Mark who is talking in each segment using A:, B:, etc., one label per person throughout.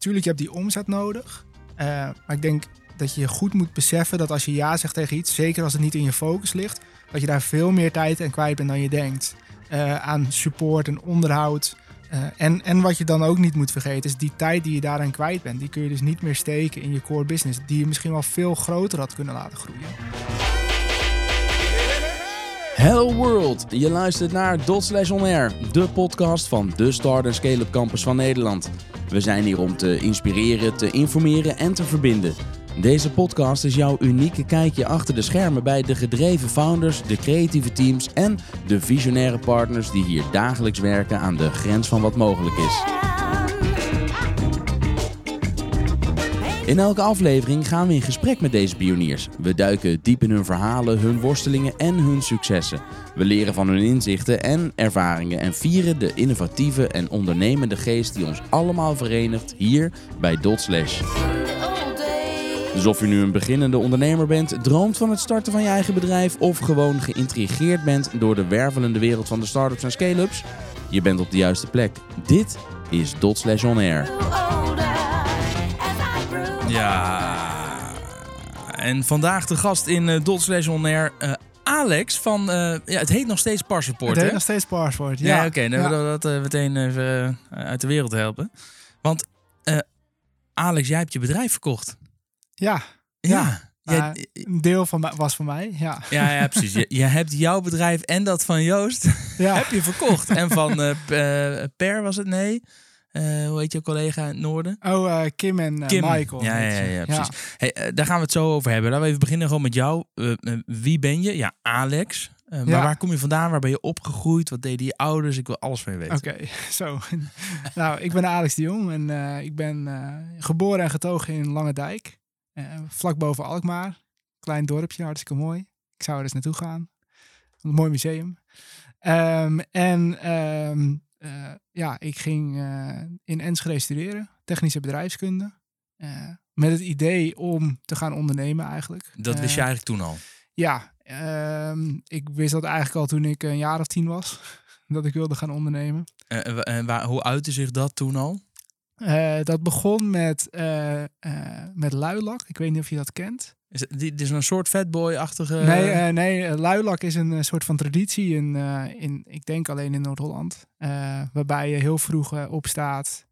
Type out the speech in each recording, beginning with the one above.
A: tuurlijk, je hebt die omzet nodig. Eh, maar ik denk dat je goed moet beseffen dat als je ja zegt tegen iets, zeker als het niet in je focus ligt, dat je daar veel meer tijd en kwijt bent dan je denkt. Eh, aan support en onderhoud. Eh, en, en wat je dan ook niet moet vergeten, is die tijd die je daaraan kwijt bent, die kun je dus niet meer steken in je core business, die je misschien wel veel groter had kunnen laten groeien.
B: Hello World, je luistert naar Dot Slash On Air, de podcast van de Start Scale-up Campus van Nederland. We zijn hier om te inspireren, te informeren en te verbinden. Deze podcast is jouw unieke kijkje achter de schermen bij de gedreven founders, de creatieve teams en de visionaire partners die hier dagelijks werken aan de grens van wat mogelijk is. In elke aflevering gaan we in gesprek met deze pioniers. We duiken diep in hun verhalen, hun worstelingen en hun successen. We leren van hun inzichten en ervaringen en vieren de innovatieve en ondernemende geest die ons allemaal verenigt hier bij Dot Slash. Dus of je nu een beginnende ondernemer bent, droomt van het starten van je eigen bedrijf of gewoon geïntrigeerd bent door de wervelende wereld van de startups en scale-ups, je bent op de juiste plek. Dit is Dot Slash On Air.
C: Ja. En vandaag de gast in uh, Dot Slash On Air, uh, Alex van... Uh, ja, het heet nog steeds Passport,
A: Het heet
C: hè?
A: nog steeds Passport, ja.
C: Ja, oké. dan
A: Ja.
C: willen we dat uh, meteen even uh, uit de wereld helpen. Want Alex, jij hebt je bedrijf verkocht.
A: Ja,
C: Ja.
A: ja.
C: Jij-
A: een deel van was van mij, ja.
C: ja, ja, precies. Je, je hebt jouw bedrijf en dat van Joost heb je verkocht. En van eh, eh, Per was het? Nee. Eh, hoe heet je collega in het noorden?
A: Oh, eh, Kim en eh,
C: Kim.
A: Michael.
C: Ja, ja, ja, precies. Hey, daar gaan we het zo over hebben. Laten we even beginnen gewoon met jou. Wie ben je? Ja, Alex. Maar waar kom je vandaan? Waar ben je opgegroeid? Wat deden je ouders? Ik wil alles van je weten.
A: Oké, zo. nou, ik ben Alex de Jong en ik ben geboren en getogen in Lange eh vlak boven Alkmaar. Klein dorpje, hartstikke mooi. Ik zou er eens naartoe gaan. Een mooi museum. Ehm, en ehm, eh, ja, ik ging eh, in Enschede studeren, technische bedrijfskunde. Eh, met het idee om te gaan ondernemen eigenlijk.
C: Dat wist je eigenlijk toen al.
A: Ja, ehm, ik wist dat eigenlijk al toen ik een jaar of tien was. Dat ik wilde gaan ondernemen.
C: En waar, hoe uitte zich dat toen al?
A: Eh, dat begon met, eh, eh, met luilak. Ik weet niet of je dat kent.
C: Is het, dit is een soort fatboy-achtige...
A: nee, nee luilak is een soort van traditie in, in ik denk alleen in Noord-Holland. waarbij je heel vroeg opstaat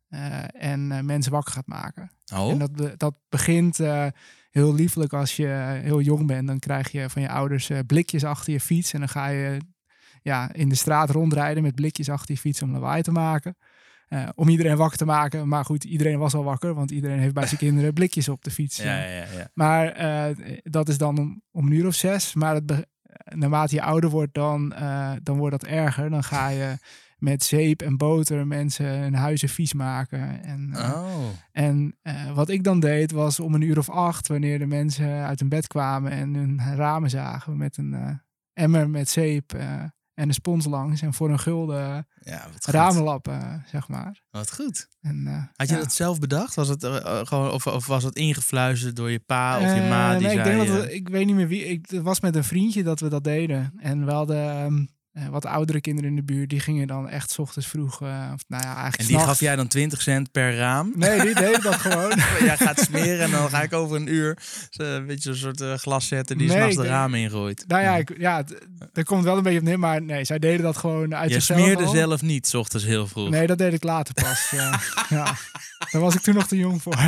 A: en mensen wakker gaat maken.
C: oh,
A: En dat, dat begint heel liefelijk als je heel jong bent. Dan krijg je van je ouders blikjes achter je fiets. En dan ga je ja, in de straat rondrijden met blikjes achter je fiets om lawaai te maken. Eh, om iedereen wakker te maken. Maar goed, iedereen was al wakker. Want iedereen heeft bij zijn kinderen blikjes op de fiets.
C: ja, ja, ja.
A: Maar eh, dat is dan om, om een uur of zes. Maar het naarmate je ouder wordt, dan, eh, dan wordt dat erger. Dan ga je met zeep en boter mensen hun huizen vies maken. En,
C: Oh,
A: en wat ik dan deed, was om een uur of acht, wanneer de mensen uit hun bed kwamen en hun ramen zagen, met een emmer met zeep en een spons langs. En voor een gulden
C: ja,
A: ramenlappen, zeg maar.
C: Wat goed.
A: En, eh,
C: Had je
A: ja.
C: dat zelf bedacht? Was het eh, eh, gewoon, of, of was het ingefluisterd door je pa of je ma? Die
A: nee, ik
C: zei,
A: denk dat ik weet niet meer wie. Ik, het was met een vriendje dat we dat deden. En we hadden ehm, eh, wat oudere kinderen in de buurt. Die gingen dan echt 's ochtends vroeg. eh, of, nou ja, eigenlijk
C: En die gaf jij dan 20 cent per raam?
A: Nee, die deden dat gewoon.
C: jij gaat smeren en dan ga ik over een uur zo een beetje zo'n soort eh, glas zetten die
A: Nee,
C: s'nachts de ramen ingooit.
A: nou ja, ik, ja, er komt wel een beetje op neer. Maar nee, zij deden dat gewoon uit
C: Je
A: zichzelf
C: smeerde
A: al.
C: zelf niet, 's ochtends heel vroeg.
A: Nee, dat deed ik later pas. ja. Daar was ik toen nog te jong voor.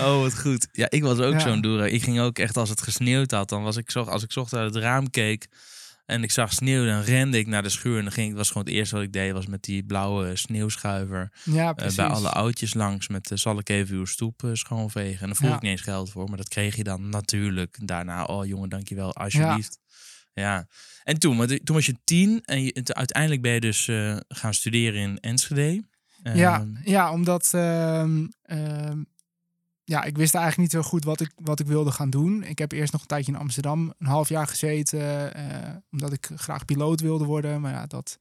C: Oh, wat goed. Ja, ik was ook
A: Ja.
C: zo'n doer. Ik ging ook echt als het gesneeuwd had, dan was ik zo, als ik 's ochtends uit het raam keek en ik zag sneeuw, dan rende ik naar de schuur en dan ging ik, was gewoon het eerste wat ik deed, was met die blauwe sneeuwschuiver
A: Ja,
C: eh,
A: precies.
C: bij alle oudjes langs met eh, zal ik even uw stoep eh, schoonvegen. En daar vroeg
A: Ja.
C: ik niet eens geld voor, maar dat kreeg je dan natuurlijk daarna. Oh jongen, dankjewel, alsjeblieft. Ja. En toen, want toen was je tien en je, uiteindelijk ben je dus gaan studeren in Enschede.
A: Ja,
C: Ehm,
A: ja omdat ehm, ehm, ja, ik wist eigenlijk niet zo goed wat ik, wat ik wilde gaan doen. Ik heb eerst nog een tijdje in Amsterdam een half jaar gezeten, eh, omdat ik graag piloot wilde worden. Maar ja, dat,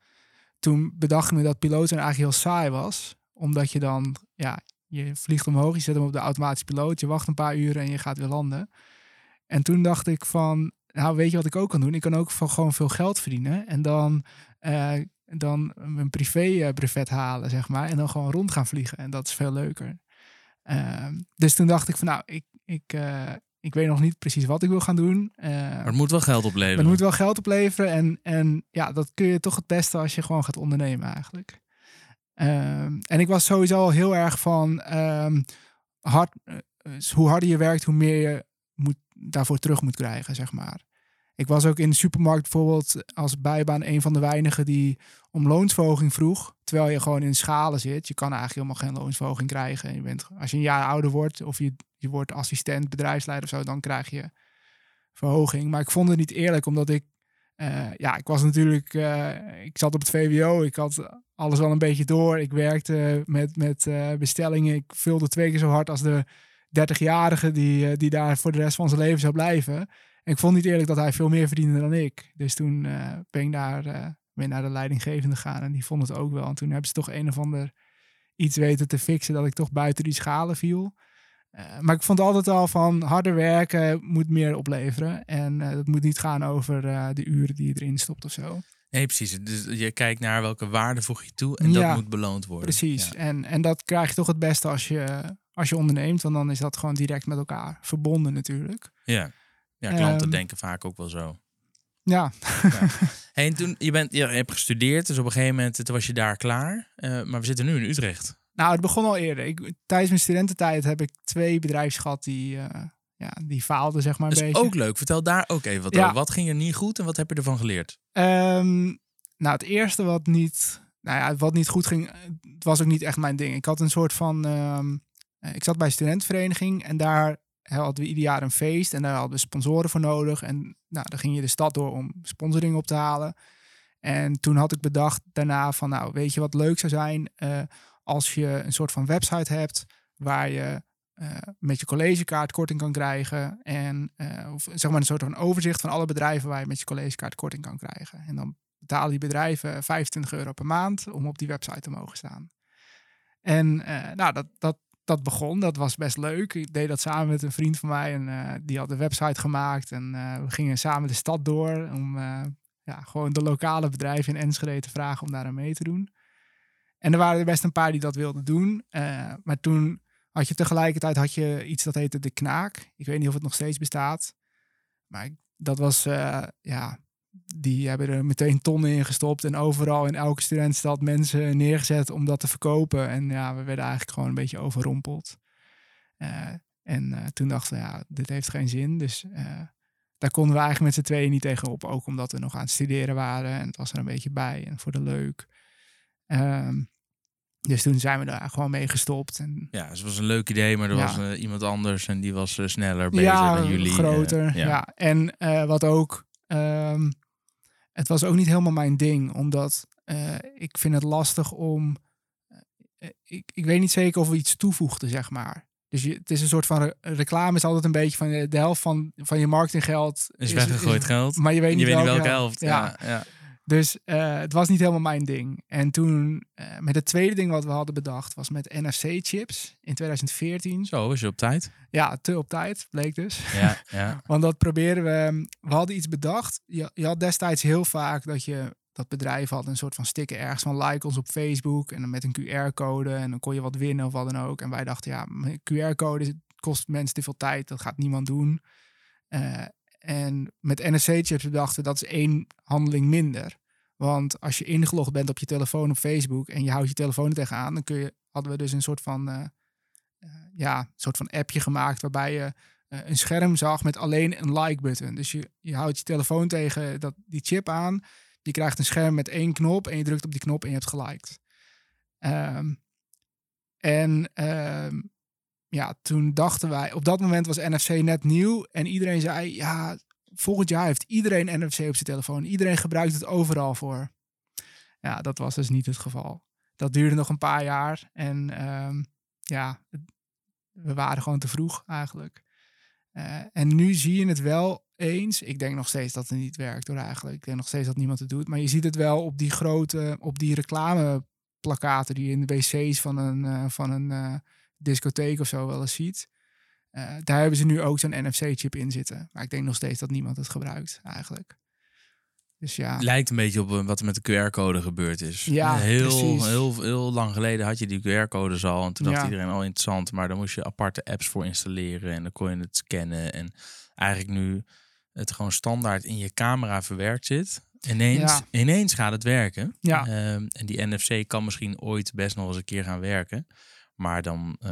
A: toen bedacht ik me dat piloten eigenlijk heel saai was. Omdat je dan, ja, je vliegt omhoog, je zet hem op de automatische piloot, je wacht een paar uren en je gaat weer landen. En toen dacht ik van, nou weet je wat ik ook kan doen? Ik kan ook van gewoon veel geld verdienen. En dan eh, dan een privé brevet halen, zeg maar. En dan gewoon rond gaan vliegen. En dat is veel leuker. Ehm, dus toen dacht ik van nou, ik, ik, eh, ik weet nog niet precies wat ik wil gaan doen.
C: Uh, maar het moet wel geld opleveren.
A: Het moet wel geld opleveren. En, en ja, dat kun je toch het beste als je gewoon gaat ondernemen eigenlijk. Ehm, en ik was sowieso al heel erg van um, hard, hoe harder je werkt, hoe meer je moet, daarvoor terug moet krijgen, zeg maar. Ik was ook in de supermarkt bijvoorbeeld als bijbaan een van de weinigen die om loonsverhoging vroeg. Terwijl je gewoon in schalen zit. Je kan eigenlijk helemaal geen loonsverhoging krijgen. Je bent, als je een jaar ouder wordt of je, je wordt assistent, bedrijfsleider of zo, dan krijg je verhoging. Maar ik vond het niet eerlijk, omdat ik, uh, ja, ik was natuurlijk, uh, ik zat op het VWO, ik had alles wel een beetje door. Ik werkte met, met uh, bestellingen. Ik vulde twee keer zo hard als de 30-jarige die, die daar voor de rest van zijn leven zou blijven ik vond niet eerlijk dat hij veel meer verdiende dan ik. Dus toen ben ik daar, uh, ben naar de leidinggevende gegaan en die vond het ook wel. En toen hebben ze toch een of ander iets weten te fixen dat ik toch buiten die schalen viel. Uh, maar ik vond altijd al van harder werken moet meer opleveren. En dat moet niet gaan over de uren die je erin stopt of zo.
C: Nee, precies. Dus je kijkt naar welke waarde voeg je toe en dat moet beloond worden.
A: Precies. En, en dat krijg je toch het beste als je, als je onderneemt. Want dan is dat gewoon direct met elkaar verbonden natuurlijk.
C: Ja. Ja, klanten ehm, denken vaak ook wel zo.
A: Ja.
C: ja. en toen, je, bent, je hebt gestudeerd, dus op een gegeven moment toen was je daar klaar. Uh, maar we zitten nu in Utrecht.
A: Nou, het begon al eerder. Ik, tijdens mijn studententijd heb ik twee bedrijven gehad die, uh, ja, die faalden, zeg maar. Een
C: dat is
A: beetje.
C: ook leuk. Vertel daar ook even wat over. Wat ging er niet goed en wat heb je ervan geleerd?
A: Um, nou, het eerste wat niet, nou ja, wat niet goed ging, was ook niet echt mijn ding. Ik had een soort van, um, ik zat bij een studentenvereniging en daar hadden we ieder jaar een feest en daar hadden we sponsoren voor nodig. En nou, dan ging je de stad door om sponsoring op te halen. En toen had ik bedacht daarna van, nou, weet je wat leuk zou zijn uh, als je een soort van website hebt waar je uh, met je collegekaart korting kan krijgen. En uh, of zeg maar een soort van overzicht van alle bedrijven waar je met je collegekaart korting kan krijgen. En dan betalen die bedrijven 25 euro per maand om op die website te mogen staan. En nou, dat, dat, dat begon. Dat was best leuk. Ik deed dat samen met een vriend van mij en uh, die had de website gemaakt. En uh, we gingen samen de stad door om uh, ja, gewoon de lokale bedrijven in Enschede te vragen om daar aan mee te doen. En er waren er best een paar die dat wilden doen. maar toen had je tegelijkertijd had je iets dat heette De Knaak. Ik weet niet of het nog steeds bestaat. Maar dat was ja, die hebben er meteen tonnen in gestopt. En overal in elke studentstad mensen neergezet om dat te verkopen. En ja, we werden eigenlijk gewoon een beetje overrompeld. Uh, en uh, toen dachten we, ja, dit heeft geen zin. Dus uh, daar konden we eigenlijk met z'n tweeën niet tegenop. Ook omdat we nog aan het studeren waren. En het was er een beetje bij. En voor de leuk. Um, dus toen zijn we daar gewoon mee gestopt. En...
C: Ja, dus het was een leuk idee, maar er ja. was iemand anders en die was sneller ja, dan jullie.
A: groter. ja. ja. En wat ook um, het was ook niet helemaal mijn ding, omdat uh, ik vind het lastig om. Uh, ik, ik weet niet zeker of we iets toevoegden, zeg maar. Dus je, het is een soort van re reclame, is altijd een beetje van de, helft van, van je marketinggeld.
C: Is, is weggegooid is, geld.
A: Maar je weet niet,
C: je
A: welke,
C: weet niet welke helft. Ja. ja. ja.
A: Dus uh, het was niet helemaal mijn ding. En toen, uh, met het tweede ding wat we hadden bedacht, was met NFC-chips in 2014.
C: Zo, was je op tijd?
A: Ja, te op tijd, bleek dus.
C: Ja, ja.
A: Want dat proberen we, we hadden iets bedacht. Je, je had destijds heel vaak dat je, dat bedrijf had een soort van sticker ergens van like ons op Facebook. En dan met een QR-code en dan kon je wat winnen of wat dan ook. En wij dachten, ja, QR-code kost mensen te veel tijd, dat gaat niemand doen. Uh, en met NSC-chips dachten we dat is één handeling minder. Want als je ingelogd bent op je telefoon op Facebook en je houdt je telefoon er tegenaan, dan kun je, hadden we dus een soort van, uh, ja, soort van appje gemaakt waarbij je uh, een scherm zag met alleen een like-button. Dus je, je houdt je telefoon tegen dat, die chip aan, je krijgt een scherm met één knop en je drukt op die knop en je hebt geliked. Um, en um, ja, toen dachten wij, op dat moment was NFC net nieuw en iedereen zei, ja, volgend jaar heeft iedereen NFC op zijn telefoon. Iedereen gebruikt het overal voor. Ja, dat was dus niet het geval. Dat duurde nog een paar jaar en um, ja, we waren gewoon te vroeg eigenlijk. Uh, en nu zie je het wel eens. Ik denk nog steeds dat het niet werkt hoor eigenlijk. Ik denk nog steeds dat niemand het doet. Maar je ziet het wel op die grote, op die reclameplakaten die in de wc's van een, uh, van een uh, discotheek of zo wel eens ziet. Uh, daar hebben ze nu ook zo'n NFC-chip in zitten. Maar ik denk nog steeds dat niemand het gebruikt eigenlijk. Dus ja.
C: Lijkt een beetje op eh, wat er met de QR-code gebeurd is.
A: Ja,
C: heel,
A: precies.
C: heel, heel lang geleden had je die QR-codes al. En toen dacht
A: Ja.
C: iedereen al interessant. Maar dan moest je aparte apps voor installeren. En dan kon je het scannen. En eigenlijk nu het gewoon standaard in je camera verwerkt zit. Ineens,
A: Ja.
C: ineens gaat het werken.
A: Ja.
C: Ehm, en die NFC kan misschien ooit best nog eens een keer gaan werken. Maar dan, eh,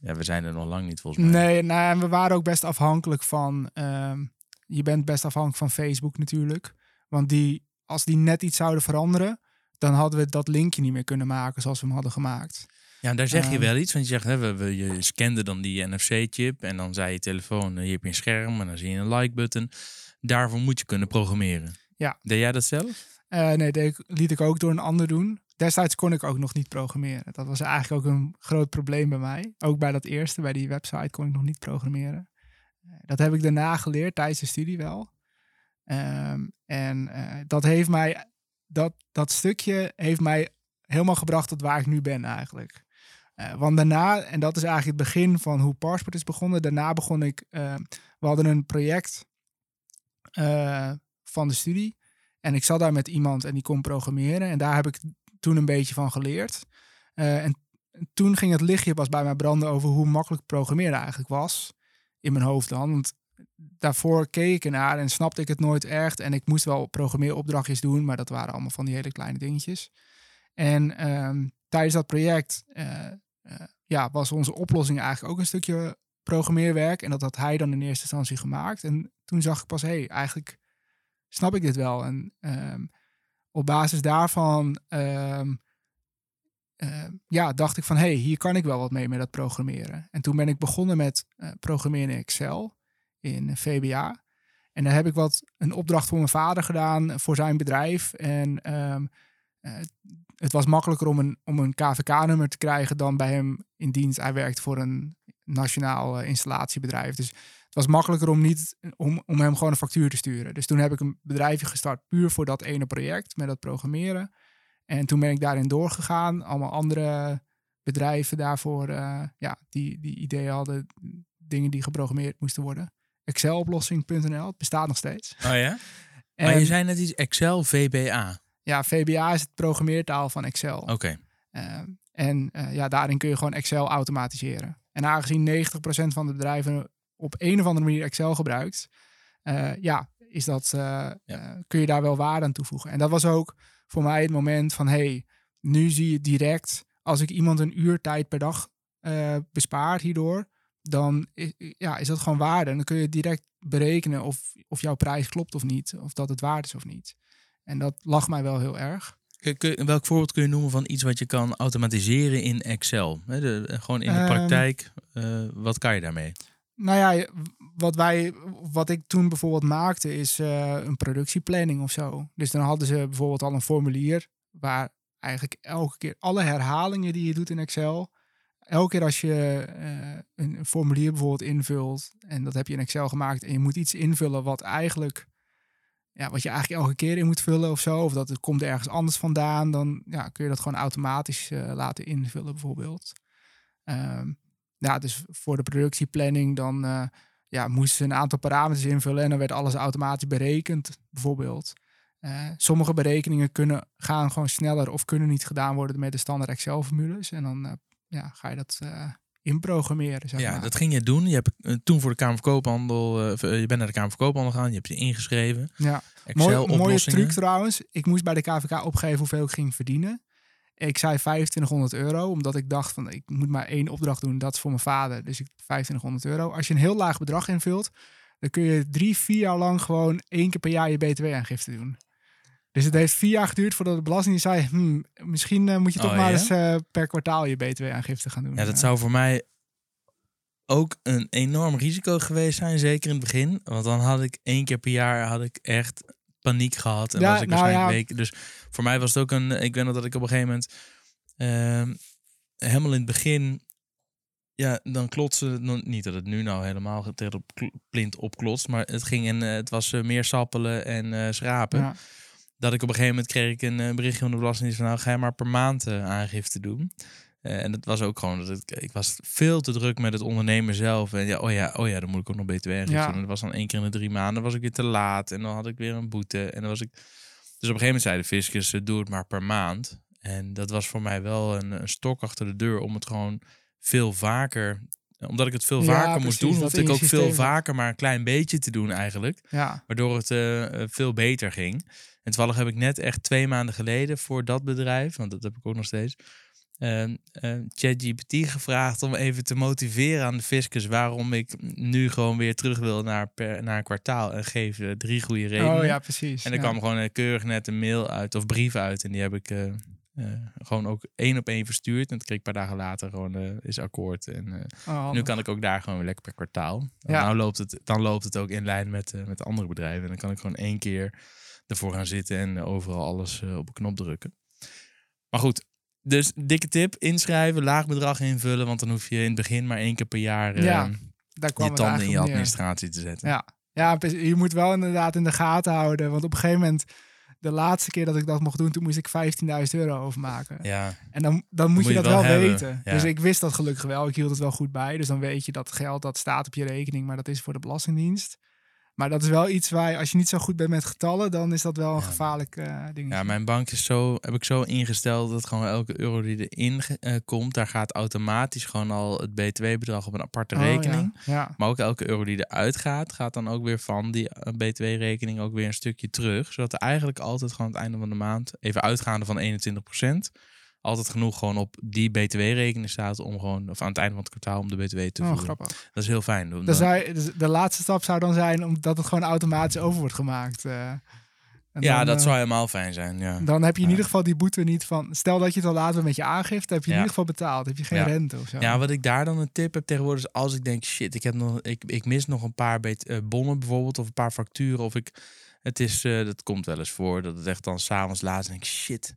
C: ja, we zijn er nog lang niet volgens mij.
A: Nee, nou, en we waren ook best afhankelijk van. ehm, je bent best afhankelijk van Facebook natuurlijk. Want die, als die net iets zouden veranderen, dan hadden we dat linkje niet meer kunnen maken zoals we hem hadden gemaakt.
C: Ja, daar zeg je
A: Ehm.
C: wel iets. Want je zegt, hè, we, we, je scande dan die NFC-chip. En dan zei je telefoon, eh, hier heb je een scherm. En dan zie je een like-button. Daarvoor moet je kunnen programmeren.
A: Ja.
C: Deed jij dat zelf?
A: Eh, nee, deed ik, liet ik ook door een ander doen. Destijds kon ik ook nog niet programmeren. Dat was eigenlijk ook een groot probleem bij mij. Ook bij dat eerste, bij die website, kon ik nog niet programmeren. Eh, dat heb ik daarna geleerd, tijdens de studie wel. Ehm, en eh, dat heeft mij, dat, dat stukje heeft mij helemaal gebracht tot waar ik nu ben eigenlijk. Eh, want daarna, en dat is eigenlijk het begin van hoe Passport is begonnen. Daarna begon ik, eh, we hadden een project van de studie. En ik zat daar met iemand en die kon programmeren. En daar heb ik toen een beetje van geleerd. Eh, en toen ging het lichtje pas bij mij branden over hoe makkelijk programmeren eigenlijk was. In mijn hoofd dan. Want daarvoor keek ik ernaar en snapte ik het nooit echt. En ik moest wel programmeeropdrachtjes doen, maar dat waren allemaal van die hele kleine dingetjes. En ehm, tijdens dat project eh, eh, ja, was onze oplossing eigenlijk ook een stukje programmeerwerk. En dat had hij dan in eerste instantie gemaakt. En toen zag ik pas, hé, hey, eigenlijk snap ik dit wel. En ehm, op basis daarvan ehm, ehm, ja, dacht ik van, hey, hier kan ik wel wat mee met dat programmeren. En toen ben ik begonnen met eh, programmeren in Excel in VBA. En daar heb ik wat een opdracht voor mijn vader gedaan voor zijn bedrijf. En ehm, eh, het was makkelijker om een, om een KVK-nummer te krijgen dan bij hem in dienst. Hij werkt voor een nationaal eh, installatiebedrijf. Dus was makkelijker om, niet, om, om hem gewoon een factuur te sturen. Dus toen heb ik een bedrijfje gestart puur voor dat ene project met dat programmeren. En toen ben ik daarin doorgegaan. Allemaal andere bedrijven daarvoor, eh, ja, die, die ideeën hadden, dingen die geprogrammeerd moesten worden. Exceloplossing.nl, het bestaat nog steeds.
C: Oh ja?
A: En,
C: maar je zei net iets Excel VBA.
A: Ja, VBA is het programmeertaal van Excel.
C: Oké.
A: Uh, en uh, ja, daarin kun je gewoon Excel automatiseren. En aangezien 90% van de bedrijven op een of andere manier Excel gebruikt, uh, ja, is dat, ja. kun je daar wel waarde aan toevoegen. En dat was ook voor mij het moment van, hey, nu zie je direct, als ik iemand een uur tijd per dag bespaar hierdoor, dan is, ja, is dat gewoon waarde. En dan kun je direct berekenen of, of jouw prijs klopt of niet, of dat het waard is of niet. En dat lag mij wel heel erg.
C: Kun, welk voorbeeld kun je noemen van iets wat je kan automatiseren in Excel? He, de, gewoon in de um, praktijk, uh, wat kan je daarmee?
A: Nou ja, wat, wij, wat ik toen bijvoorbeeld maakte is uh, een productieplanning of zo. Dus dan hadden ze bijvoorbeeld al een formulier waar eigenlijk elke keer alle herhalingen die je doet in Excel, elke keer als je uh, een formulier bijvoorbeeld invult en dat heb je in Excel gemaakt en je moet iets invullen wat eigenlijk ja, wat je eigenlijk elke keer in moet vullen of zo, of dat het komt ergens anders vandaan, dan ja, kun je dat gewoon automatisch uh, laten invullen bijvoorbeeld. Um, ja, dus voor de productieplanning dan uh, ja, moesten ze een aantal parameters invullen en dan werd alles automatisch berekend bijvoorbeeld. Uh, sommige berekeningen kunnen, gaan gewoon sneller of kunnen niet gedaan worden met de standaard Excel-formules. En dan uh, ja, ga je dat inprogrammeren. Zeg
C: ja,
A: maar.
C: dat ging je doen. Je hebt toen voor de Kamer van Koophandel, uh, je bent naar de Kamer van Koophandel gegaan, je hebt je ingeschreven.
A: Ja, Mooi, mooie truc trouwens. Ik moest bij de KVK opgeven hoeveel ik ging verdienen. Ik zei 2500 euro, omdat ik dacht van ik moet maar één opdracht doen, dat is voor mijn vader. Dus ik 2500 euro. Als je een heel laag bedrag invult, dan kun je drie, vier jaar lang gewoon één keer per jaar je btw-aangifte doen. Dus het heeft vier jaar geduurd voordat de belasting zei, hmm, misschien uh, moet je toch
C: oh,
A: maar
C: ja?
A: eens uh, per kwartaal je btw-aangifte gaan doen.
C: Ja, dat zou voor mij ook een enorm risico geweest zijn, zeker in het begin. Want dan had ik één keer per jaar had ik echt paniek gehad. En
A: Ja,
C: was ik
A: nou
C: waarschijnlijk
A: ja.
C: weken. Dus voor mij was het ook een. Ik weet nog dat ik op een gegeven moment. ehm, helemaal in het begin. Ja, dan klotste het niet dat het nu nou helemaal tegen op opklotst. Maar het ging en het was eh, meer sappelen en eh, schrapen.
A: Ja.
C: Dat ik op een gegeven moment kreeg ik een eh, berichtje van de Belastingdienst van nou ga je maar per maand eh, aangifte doen. Eh, en dat was ook gewoon dat ik, ik was veel te druk met het ondernemen zelf. En ja, oh ja, oh ja, dan moet ik ook nog btw
A: Ja.
C: En dat was dan één keer in de drie maanden was ik weer te laat en dan had ik weer een boete en dan was ik Dus op een gegeven moment zei de fiscus, eh, doe het maar per maand. En dat was voor mij wel een, een stok achter de deur om het gewoon veel vaker... Omdat ik het veel
A: Ja,
C: vaker moest
A: precies,
C: doen, hoefde ik ook veel vaker maar een klein beetje te doen eigenlijk.
A: Ja,
C: Waardoor het eh, eh, veel beter ging. En toevallig heb ik net echt twee maanden geleden voor dat bedrijf, want dat heb ik ook nog steeds, eh, eh, ChatGPT gevraagd om even te motiveren aan de fiscus waarom ik nu gewoon weer terug wil naar, per, naar een kwartaal en geef eh, drie goede redenen.
A: oh ja, precies.
C: En er
A: ja.
C: kwam gewoon eh, keurig net een mail uit of brief uit en die heb ik eh, gewoon ook één op één verstuurd. En dat kreeg ik een paar dagen later gewoon is akkoord. En
A: Oh,
C: nu kan ik ook daar gewoon weer lekker per kwartaal.
A: Ja.
C: Nou loopt het, dan loopt het ook in lijn met, met andere bedrijven. En dan kan ik gewoon één keer ervoor gaan zitten en overal alles op een knop drukken. Maar goed, dus dikke tip. Inschrijven, laag bedrag invullen. Want dan hoef je in het begin maar één keer per jaar
A: Ja, Daar kwam
C: je tanden in je
A: neer.
C: administratie te zetten.
A: Ja. Ja, je moet wel inderdaad in de gaten houden. Want op een gegeven moment, de laatste keer dat ik dat mocht doen, toen moest ik 15.000 euro overmaken.
C: Ja,
A: En dan, dan moet
C: moet
A: je
C: je
A: dat wel, weten.
C: ja.
A: Dus ik wist dat gelukkig wel. Ik hield het wel goed bij. Dus dan weet je dat geld dat staat op je rekening, maar dat is voor de Belastingdienst. Maar dat is wel iets waar, je- als je niet zo goed bent met getallen, dan is dat wel een
C: Ja.
A: gevaarlijk eh ding.
C: Ja, mijn bank is zo, heb ik zo ingesteld dat gewoon elke euro die erin eh, komt, daar gaat automatisch gewoon al het btw-bedrag op een aparte rekening.
A: Oh, ja.
C: Maar ook elke euro die eruit gaat, gaat dan ook weer van die eh, btw-rekening ook weer een stukje terug. Zodat er eigenlijk altijd gewoon aan het einde van de maand, even uitgaande van 21%, altijd genoeg gewoon op die btw-rekening staat om gewoon, of aan het einde van het kwartaal, om de btw te.
A: Oh,
C: voeren.
A: grappig.
C: Dat is heel fijn. Dan-
A: Dan zou je- dus de laatste stap zou dan zijn omdat het gewoon automatisch over wordt gemaakt. eh. En
C: ja,
A: dan,
C: dat
A: eh,
C: zou helemaal fijn zijn. Ja.
A: Dan heb je in
C: Ja.
A: ieder geval die boete niet van. Stel dat je het al laat bent met je aangifte, heb je in ieder geval betaald. Heb je geen rente of zo.
C: Ja, wat ik daar dan een tip heb tegenwoordig is als ik denk, shit, ik, heb nog, ik, ik mis nog een paar bet- eh, bonnen bijvoorbeeld, of een paar facturen, of ik, het is, dat komt wel eens voor, dat het echt dan s'avonds laat denk ik, shit,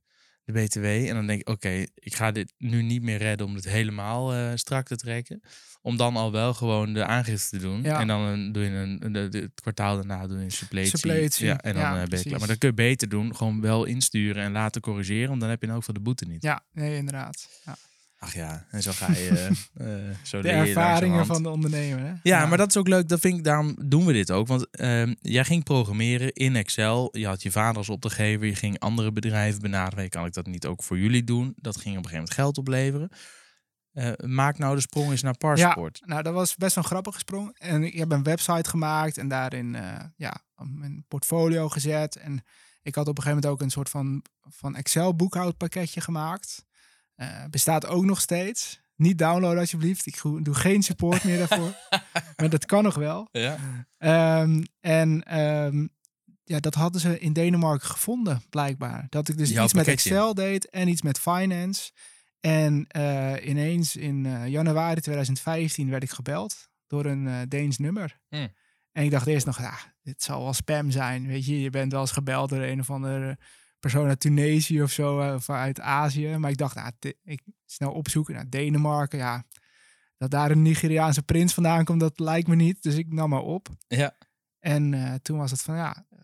C: de BTW. En dan denk ik, oké, ik ga dit nu niet meer redden om het helemaal eh, strak te trekken. Om dan al wel gewoon de aangifte te doen.
A: Ja.
C: En dan een, doe je een, de, de- het kwartaal daarna doe je een suppletie.
A: Suppletie,
C: Ja, en dan
A: ja,
C: eh, ben je klaar. Maar dat kun je beter doen. Gewoon wel insturen en laten corrigeren. Want dan heb je in elk geval de boete niet.
A: Ja, nee, inderdaad. Ja.
C: Ach ja, en zo ga je. eh, zo
A: De ervaringen van de ondernemer. Hè?
C: Ja, maar dat is ook leuk. Dat vind ik, daarom doen we dit ook. Want ehm, jij ging programmeren in Excel. Je had je vader als opdrachtgever. Je ging andere bedrijven benaderen. Kan ik dat niet ook voor jullie doen? Dat ging op een gegeven moment geld opleveren. Eh, maak nou de sprong eens naar Parsport.
A: Nou, dat was best wel een grappige sprong. En ik heb een website gemaakt en daarin ja, een portfolio gezet. En ik had op een gegeven moment ook een soort van, van Excel boekhoudpakketje gemaakt. Eh, bestaat ook nog steeds. Niet downloaden alsjeblieft. Ik doe geen support meer daarvoor. maar dat kan nog wel.
C: Ja.
A: Ehm, en ehm, ja, dat hadden ze in Denemarken gevonden, blijkbaar. Dat ik dus
C: Jouw
A: iets met. Excel deed en iets met finance. En eh, ineens in eh, januari 2015 werd ik gebeld door een eh, Deens nummer.
C: Hmm.
A: En ik dacht eerst nog, ja, dit zal wel spam zijn. Weet je, je bent wel eens gebeld door een of andere persoon uit Tunesië of zo, eh, of uit Azië. Maar ik dacht, nou, ik snel opzoeken naar Denemarken. Ja, dat daar een Nigeriaanse prins vandaan komt, dat lijkt me niet. Dus ik nam maar op.
C: Ja.
A: En eh, toen was het van, ja, eh,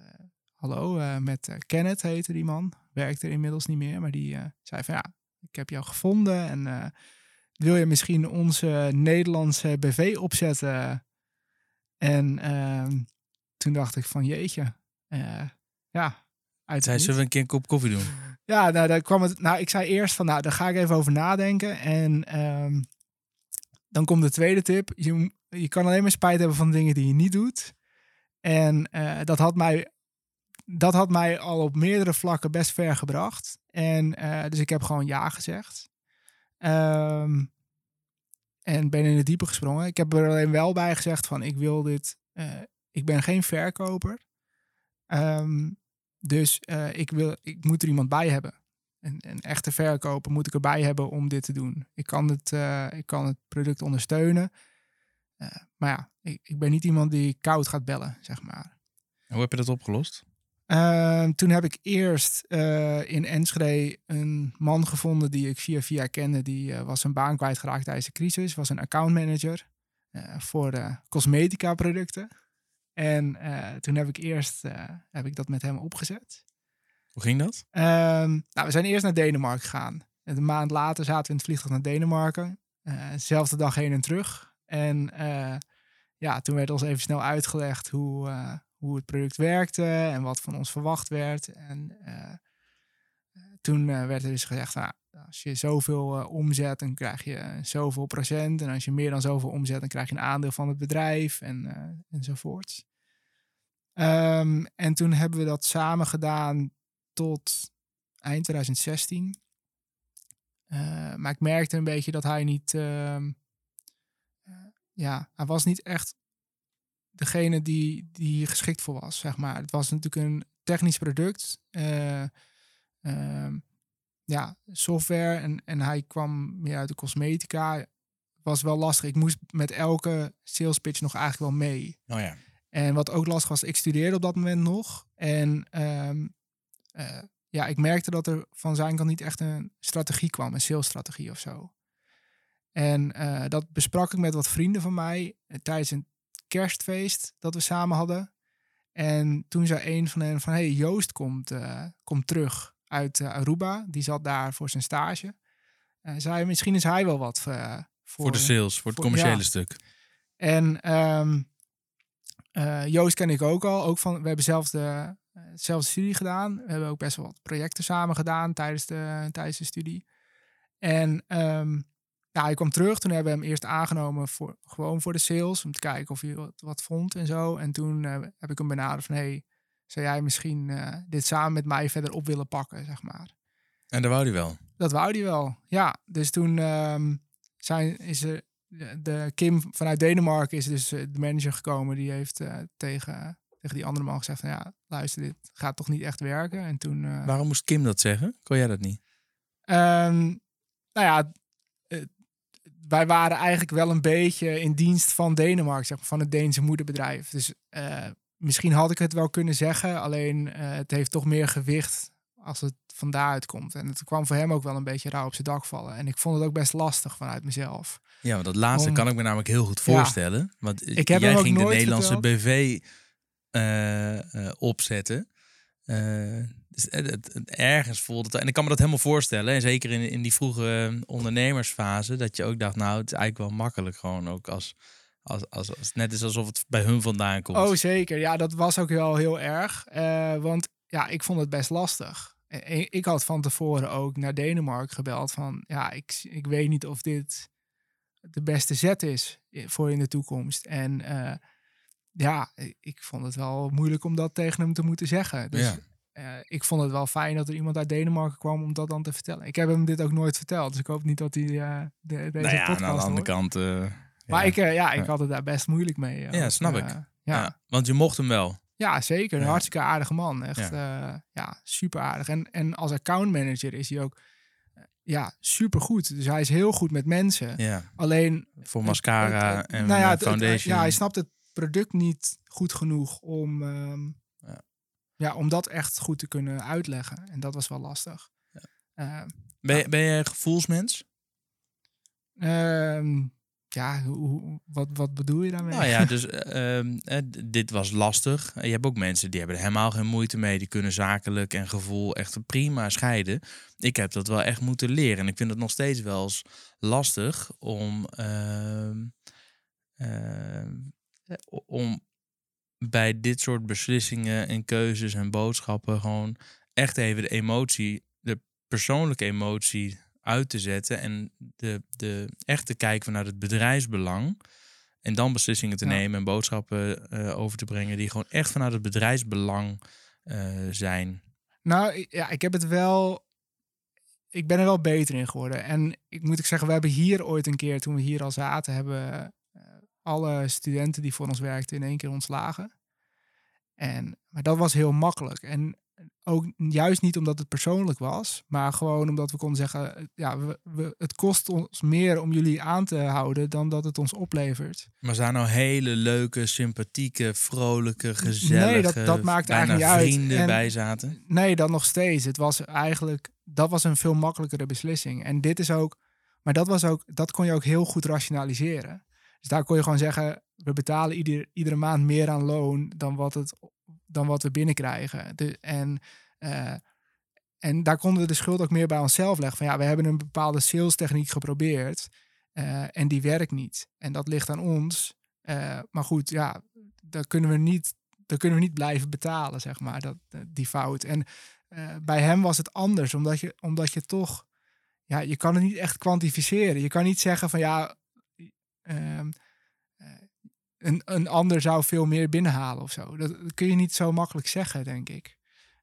A: hallo, met Kenneth heette die man. Werkte er inmiddels niet meer, maar die zei van, ja, ik heb jou gevonden en wil je misschien onze Nederlandse BV opzetten? En ehm, toen dacht ik van, jeetje, ja, uit
C: Zij zullen we een keer een kop koffie doen?
A: ja, nou, daar kwam het. Nou, ik zei eerst van, nou, daar ga ik even over nadenken. En ehm, dan komt de tweede tip. Je, je kan alleen maar spijt hebben van dingen die je niet doet. En eh, dat, had mij, dat had mij al op meerdere vlakken best ver gebracht. En eh, dus ik heb gewoon ja gezegd. Ehm, en ben in het diepe gesprongen. Ik heb er alleen wel bij gezegd van, ik wil dit. eh, ik ben geen verkoper. Ehm, dus eh, ik, wil, ik moet er iemand bij hebben. Een, een echte verkoper moet ik erbij hebben om dit te doen. Ik kan het, eh, ik kan het product ondersteunen. Eh, maar ja, ik, ik ben niet iemand die koud gaat bellen, zeg maar.
C: Hoe heb je dat opgelost?
A: Ehm, toen heb ik eerst in Enschede een man gevonden die ik via via kende. Die was zijn baan kwijtgeraakt tijdens de crisis. Was een accountmanager voor cosmetica producten. En eh, toen heb ik eerst eh, heb ik dat met hem opgezet.
C: Hoe ging dat?
A: Ehm, nou, we zijn eerst naar Denemarken gegaan. En Een maand later zaten we in het vliegtuig naar Denemarken. Eh, dezelfde dag heen en terug. En ja, toen werd ons even snel uitgelegd hoe, hoe het product werkte en wat van ons verwacht werd. En toen eh, werd er dus gezegd, nou, als je zoveel uh, omzet, dan krijg je zoveel procent. En als je meer dan zoveel omzet, dan krijg je een aandeel van het bedrijf en, enzovoorts. Um, en toen hebben we dat samen gedaan tot eind 2016. Uh, maar ik merkte een beetje dat hij niet, uh, ja, hij was niet echt degene die, die hier geschikt voor was, zeg maar. Het was natuurlijk een technisch product. Uh, ja, software en, en hij kwam meer uit de cosmetica. Was wel lastig. Ik moest met elke sales pitch nog eigenlijk wel mee.
C: Oh ja.
A: En wat ook lastig was, ik studeerde op dat moment nog. En um, uh, ja, ik merkte dat er van zijn kant niet echt een strategie kwam, een salesstrategie of zo. En uh, dat besprak ik met wat vrienden van mij tijdens een kerstfeest dat we samen hadden. En toen zei een van hen van, hey, Joost komt, komt terug uit uh, Aruba. Die zat daar voor zijn stage. Uh, zei, misschien is hij wel wat voor...
C: Voor de sales, voor het voor, commerciële ja. stuk.
A: En um, Joost ken ik ook al. Ook van, we hebben zelf de, hetzelfde studie gedaan. We hebben ook best wel wat projecten samen gedaan tijdens de, tijdens de studie. En um, ja, hij kwam terug. Toen hebben we hem eerst aangenomen voor, gewoon voor de sales. Om te kijken of hij wat, wat vond en zo. En toen uh, heb ik hem benaderd van... Hey, zou jij misschien uh, dit samen met mij verder op willen pakken, zeg maar.
C: En dat wou hij wel?
A: Dat wou hij wel, ja. Dus toen um, zijn, is er... De Kim vanuit Denemarken is dus de manager gekomen. Die heeft uh, tegen, tegen die andere man gezegd van... Ja, luister, dit gaat toch niet echt werken. En toen... uh,
C: Waarom moest Kim dat zeggen? Kon jij dat niet?
A: Um, nou ja, wij waren eigenlijk wel een beetje in dienst van Denemarken, zeg maar, van het Deense moederbedrijf. Dus uh, misschien had ik het wel kunnen zeggen, alleen uh, het heeft toch meer gewicht als het van daaruit komt. En het kwam voor hem ook wel een beetje rauw op zijn dak vallen. En ik vond het ook best lastig vanuit mezelf.
C: Ja, want dat laatste Om, kan ik me namelijk heel goed voorstellen. Ja, want ik heb jij ging de Nederlandse verteld. BV uh, opzetten. Dus het, het, het, ergens voelde het. En ik kan me dat helemaal voorstellen. En zeker in, in die vroege ondernemersfase. Dat je ook dacht, nou, het is eigenlijk wel makkelijk. Gewoon ook als. Als, als, als, net is alsof het bij hun vandaan komt.
A: Oh, zeker. Ja, dat was ook wel heel erg. Uh, want ja, ik vond het best lastig. Ik, ik had van tevoren ook naar Denemarken gebeld van... Ja, ik, ik weet niet of dit de beste zet is voor in de toekomst. En uh, ja, ik vond het wel moeilijk om dat tegen hem te moeten zeggen. Dus
C: ja.
A: Uh, ik vond het wel fijn dat er iemand uit Denemarken kwam om dat dan te vertellen. Ik heb hem dit ook nooit verteld, dus ik hoop niet dat hij uh, de, deze
C: nou ja,
A: podcast
C: aan de andere
A: hoort.
C: kant. Uh,
A: maar ik, ja, ik had het daar best moeilijk mee.
C: Ja, snap ik. Ja. want je mocht hem wel.
A: Ja, zeker. Een hartstikke aardige man. Echt, ja, ja super aardig. En, en als accountmanager is hij ook ja, super goed. Dus hij is heel goed met mensen.
C: Ja.
A: Alleen
C: voor mascara
A: het, het,
C: en
A: nou ja,
C: foundation.
A: ja, hij snapt het product niet goed genoeg om. Um, ja ja, om dat echt goed te kunnen uitleggen. En dat was wel lastig.
C: Ja. Uh, ben, je, ben je een gevoelsmens?
A: Uh, ja, hoe, wat, wat bedoel je daarmee?
C: Nou ja, dus uh, dit was lastig. Je hebt ook mensen die hebben er helemaal geen moeite mee. Die kunnen zakelijk en gevoel echt prima scheiden. Ik heb dat wel echt moeten leren. En ik vind het nog steeds wel eens lastig om, ehm, om bij dit soort beslissingen en keuzes en boodschappen gewoon echt even de emotie, de persoonlijke emotie uit te zetten en de, de echt te kijken vanuit het bedrijfsbelang. En dan beslissingen te ja. nemen en boodschappen uh, over te brengen die gewoon echt vanuit het bedrijfsbelang uh, zijn.
A: Nou ja, ik heb het wel. Ik ben er wel beter in geworden. En ik moet ik zeggen, we hebben hier ooit een keer, toen we hier al zaten, hebben alle studenten die voor ons werkten in één keer ontslagen. En, maar dat was heel makkelijk. En ook juist niet omdat het persoonlijk was, maar gewoon omdat we konden zeggen, ja, we, we, het kost ons meer om jullie aan te houden dan dat het ons oplevert.
C: Maar zijn nou hele leuke, sympathieke, vrolijke, gezellige,
A: nee, dat, dat maakt eigenlijk niet
C: vrienden
A: uit.
C: bij zaten?
A: Nee, dat nog steeds. Het was eigenlijk, dat was een veel makkelijkere beslissing. En dit is ook, maar dat was ook, dat kon je ook heel goed rationaliseren. Dus daar kon je gewoon zeggen, we betalen ieder, iedere maand meer aan loon dan wat, het, dan wat we binnenkrijgen. De, en, uh, en daar konden we de schuld ook meer bij onszelf leggen. Van ja, we hebben een bepaalde sales techniek geprobeerd uh, en die werkt niet. En dat ligt aan ons. Uh, maar goed, ja, daar kunnen we niet dan kunnen we niet blijven betalen, zeg maar, dat, eh, die fout. En eh, bij hem was het anders, omdat je, omdat je toch, ja, je kan het niet echt kwantificeren. Je kan niet zeggen van ja, eh, een, een ander zou veel meer binnenhalen of zo. Dat, kun je niet zo makkelijk zeggen, denk ik.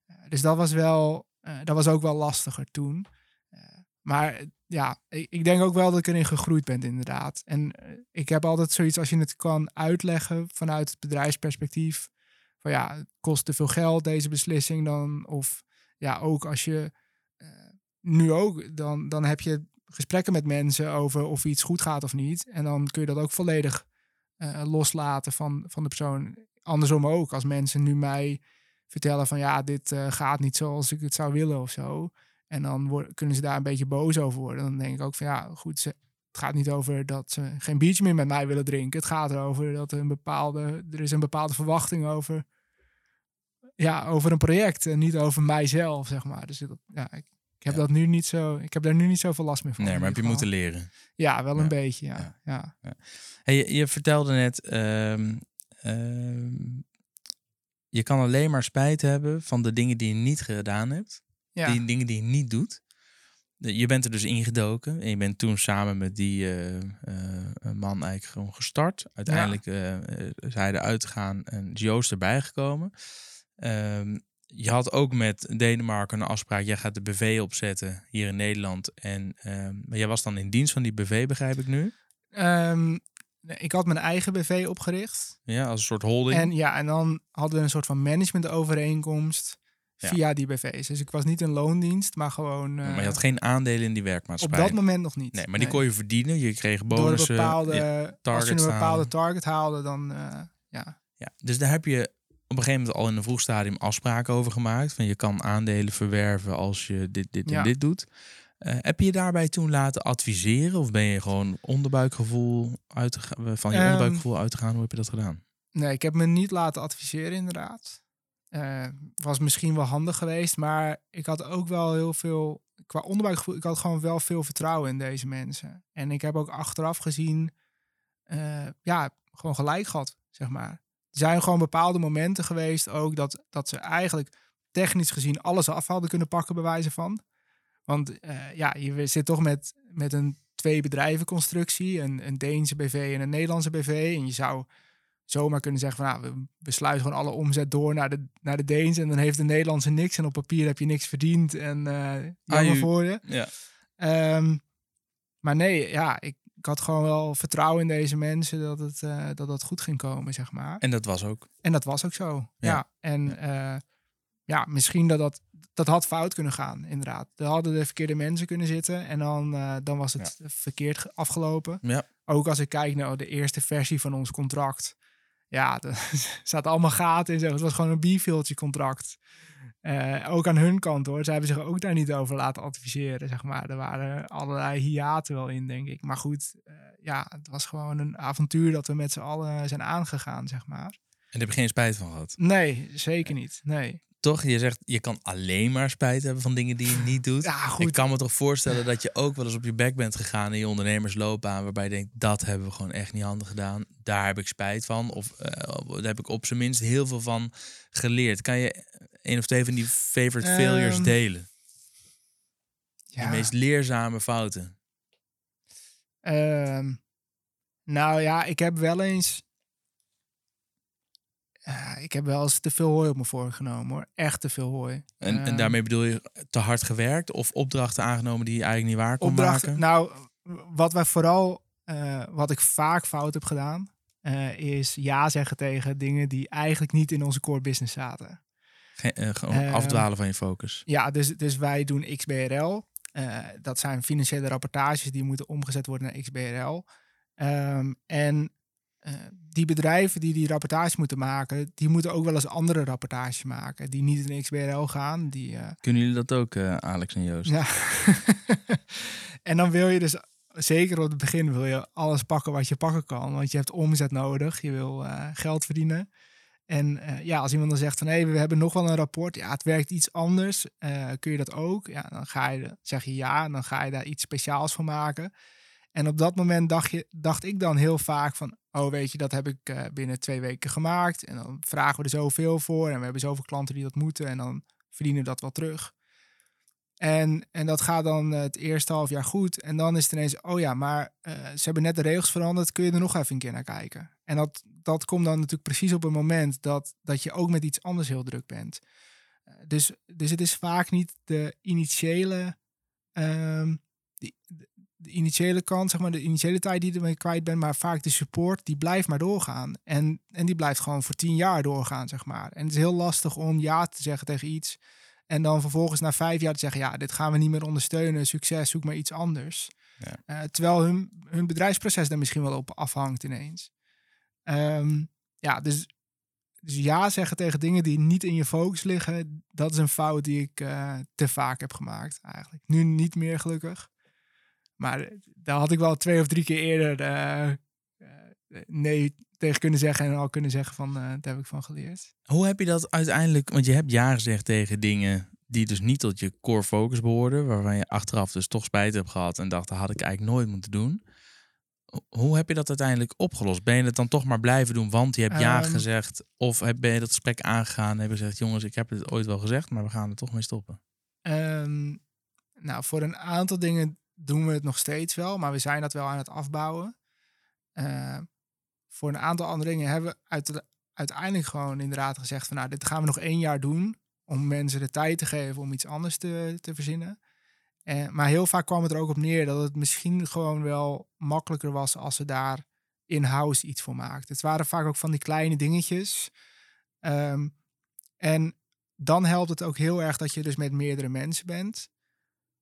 A: Eh, dus dat was wel, eh, dat was ook wel lastiger toen. Eh, maar ja, ik, ik denk ook wel dat ik erin gegroeid ben, inderdaad. En ik heb altijd zoiets, als je het kan uitleggen vanuit het bedrijfsperspectief, van ja, het kost te veel geld, deze beslissing dan. Of ja, ook als je nu ook, dan, dan heb je gesprekken met mensen over of iets goed gaat of niet. En dan kun je dat ook volledig eh, loslaten van, van de persoon. Andersom ook, als mensen nu mij vertellen van ja, dit eh, gaat niet zoals ik het zou willen of zo. En dan kunnen ze daar een beetje boos over worden. Dan denk ik ook van ja, goed, ze, het gaat niet over dat ze geen biertje meer met mij willen drinken. Het gaat erover dat er een bepaalde, er is een bepaalde verwachting over, ja, over een project en niet over mijzelf, zeg maar. Dus dat, ja, ik, ik heb
C: Ja.
A: dat nu niet zo, ik heb daar nu niet zoveel last meer van.
C: Nee, maar heb je moeten leren.
A: Ja, wel een
C: Ja.
A: beetje, ja. ja.
C: Hey, je, je vertelde net, ehm, ehm, je kan alleen maar spijt hebben van de dingen die je niet gedaan hebt.
A: ja.
C: Die dingen die je niet doet. Je bent er dus ingedoken en je bent toen samen met die eh, eh, man eigenlijk gewoon gestart. Uiteindelijk eh, eh, is hij eruit gegaan en Joost erbij gekomen. Ehm, je had ook met Denemarken een afspraak. Jij gaat de BV opzetten hier in Nederland. En ehm, maar jij was dan in dienst van die BV, begrijp ik nu.
A: Ehm, ik had mijn eigen BV opgericht.
C: Ja, als een soort holding.
A: En ja, en dan hadden we een soort van managementovereenkomst
C: Ja.
A: via die BV's. Dus ik was niet een loondienst, maar gewoon.
C: maar je
A: eh,
C: had geen aandelen in die
A: op
C: werkmaatschappij.
A: dat moment nog niet.
C: Nee, maar die kon je verdienen. Je kreeg
A: door een
C: bonussen.
A: bepaalde.
C: Ja,
A: als je een bepaalde target haalde, dan. eh, ja.
C: Ja, dus daar heb je op een gegeven moment al in een vroeg stadium afspraken over gemaakt. Van je kan aandelen verwerven als je dit, dit
A: Ja.
C: en dit doet. Eh, heb je je daarbij toen laten adviseren? Of ben je gewoon onderbuikgevoel uit te ga- van je
A: Ehm,
C: onderbuikgevoel uit te gaan? Hoe heb je dat gedaan?
A: Nee, ik heb me niet laten adviseren, inderdaad. Eh, was misschien wel handig geweest, maar ik had ook wel heel veel. Qua onderbuikgevoel, ik had gewoon wel veel vertrouwen in deze mensen. En ik heb ook achteraf gezien, eh, ja, gewoon gelijk gehad, zeg maar. Er zijn gewoon bepaalde momenten geweest ook dat, dat ze eigenlijk technisch gezien alles af hadden kunnen pakken, bij wijze van. Want eh, ja, je zit toch met, met een twee bedrijven constructie, een, een Deense BV en een Nederlandse BV. En je zou zomaar kunnen zeggen van nou, we, sluiten gewoon alle omzet door naar de, naar de Deens en dan heeft de Nederlandse niks en op papier heb je niks verdiend en eh jammer voor je.
C: Ja.
A: Ehm, maar nee, ja, ik, ik had gewoon wel vertrouwen in deze mensen dat het, eh, dat dat goed ging komen, zeg maar.
C: En dat was ook.
A: En dat was ook zo. Ja.
C: Ja.
A: En eh, ja, misschien dat dat, dat had fout kunnen gaan, inderdaad. Er hadden de verkeerde mensen kunnen zitten en dan, eh, dan was het verkeerd ge- afgelopen.
C: Ja.
A: Ook als ik kijk naar de eerste versie van ons contract. Ja, er zaten allemaal gaten in. Het was gewoon een bierveeltje contract. Eh, ook aan hun kant hoor. Zij hebben zich ook daar niet over laten adviseren, zeg maar. Er waren allerlei hiaten wel in, denk ik. Maar goed, eh, ja, het was gewoon een avontuur dat we met z'n allen zijn aangegaan, zeg maar.
C: En daar heb je geen spijt van gehad.
A: Nee, zeker niet. Nee.
C: Toch? Je zegt, je kan alleen maar spijt hebben van dingen die je niet doet.
A: Ja, goed.
C: Ik kan me toch voorstellen dat je ook wel eens op je bek bent gegaan in je ondernemersloopbaan. Waarbij je denkt, dat hebben we gewoon echt niet handig gedaan. Daar heb ik spijt van. Of eh, daar heb ik op zijn minst heel veel van geleerd. Kan je een of twee van die favorite failures
A: Ehm,
C: delen?
A: Ja.
C: De meest leerzame fouten.
A: Ehm, nou ja, ik heb wel eens. Ja, ik heb wel eens te veel hooi op me voorgenomen hoor. Echt te veel hooi.
C: En, en
A: Ehm,
C: daarmee bedoel je te hard gewerkt of opdrachten aangenomen die je eigenlijk niet waar kon
A: opdrachten.
C: maken?
A: Nou, wat wij vooral, eh, wat ik vaak fout heb gedaan, eh, is ja zeggen tegen dingen die eigenlijk niet in onze core business zaten.
C: Geen- eh, gewoon afdwalen van je focus.
A: Ja, dus, dus wij doen XBRL. Eh, dat zijn financiële rapportages die moeten omgezet worden naar XBRL. Ehm, en eh, die bedrijven die die rapportage moeten maken, die moeten ook wel eens andere rapportages maken die niet in XBRL gaan. Die, eh,
C: Kunnen jullie dat ook, eh, Alex en Joost?
A: ja. en dan wil je dus, zeker op het begin, wil je alles pakken wat je pakken kan. Want je hebt omzet nodig, je wil geld verdienen. En ja, als iemand dan zegt van hé, we hebben nog wel een rapport. Ja, het werkt iets anders. kun je dat ook? Ja, dan ga je, zeg je ja en dan ga je daar iets speciaals van maken. En op dat moment dacht, je, dacht ik dan heel vaak van, oh weet je, dat heb ik eh, binnen twee weken gemaakt. En dan vragen we er zoveel voor. En we hebben zoveel klanten die dat moeten. En dan verdienen we dat wel terug. En, en dat gaat dan eh, het eerste half jaar goed. En dan is het ineens, oh ja, maar eh, ze hebben net de regels veranderd. Kun je er nog even een keer naar kijken? En dat, dat komt dan natuurlijk precies op een moment dat, dat je ook met iets anders heel druk bent. Dus, dus het is vaak niet de initiële, ehm, die, de initiële kant, zeg maar, de initiële tijd die je ermee kwijt bent, maar vaak de support, die blijft maar doorgaan. En, en die blijft gewoon voor tien jaar doorgaan, zeg maar. En het is heel lastig om ja te zeggen tegen iets en dan vervolgens na vijf jaar te zeggen, ja, dit gaan we niet meer ondersteunen. Succes, zoek maar iets anders.
C: Ja.
A: Eh, terwijl hun, hun bedrijfsproces daar misschien wel op afhangt ineens. Ehm, ja, dus, dus ja zeggen tegen dingen die niet in je focus liggen, dat is een fout die ik eh, te vaak heb gemaakt eigenlijk. Nu niet meer gelukkig. Maar eh, daar had ik wel twee of drie keer eerder uh, nee tegen kunnen zeggen en al kunnen zeggen van, uh, daar heb ik van geleerd.
C: Hoe heb je dat uiteindelijk, want je hebt ja gezegd tegen dingen die dus niet tot je core focus behoorden, waarvan je achteraf dus toch spijt hebt gehad en dacht, dat had ik eigenlijk nooit moeten doen. Hoe heb je dat uiteindelijk opgelost? Ben je het dan toch maar blijven doen, want je hebt ja
A: Um,
C: gezegd? Of ben je dat gesprek aangegaan en heb je gezegd, jongens, ik heb het ooit wel gezegd, maar we gaan er toch mee stoppen?
A: Um, nou, voor een aantal dingen doen we het nog steeds wel, maar we zijn dat wel aan het afbouwen. Uh, voor een aantal andere dingen hebben we uit, uiteindelijk gewoon inderdaad gezegd van nou, dit gaan we nog één jaar doen om mensen de tijd te geven om iets anders te, te verzinnen. En, maar heel vaak kwam het er ook op neer dat het misschien gewoon wel makkelijker was als ze daar in-house iets voor maakten. Het waren vaak ook van die kleine dingetjes. Um, en dan helpt het ook heel erg dat je dus met meerdere mensen bent.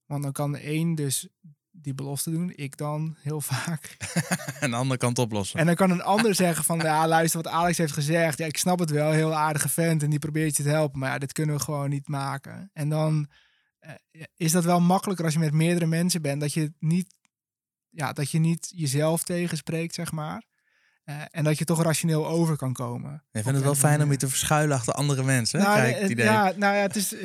A: Want dan kan de een dus die belofte doen. Ik dan heel vaak.
C: en de andere kant oplossen.
A: En dan kan een ander zeggen van, ja, luister wat Alex heeft gezegd. Ja, ik snap het wel, heel aardige vent en die probeert je te helpen. Maar ja, dit kunnen we gewoon niet maken. En dan uh, is dat wel makkelijker als je met meerdere mensen bent. Dat je niet, ja, dat je niet jezelf tegenspreekt, zeg maar. Uh, en dat je toch rationeel over kan komen.
C: Je vindt het wel fijn om je te verschuilen achter andere mensen.
A: Nou,
C: Kijk, het
A: idee. Ja, nou ja, het is.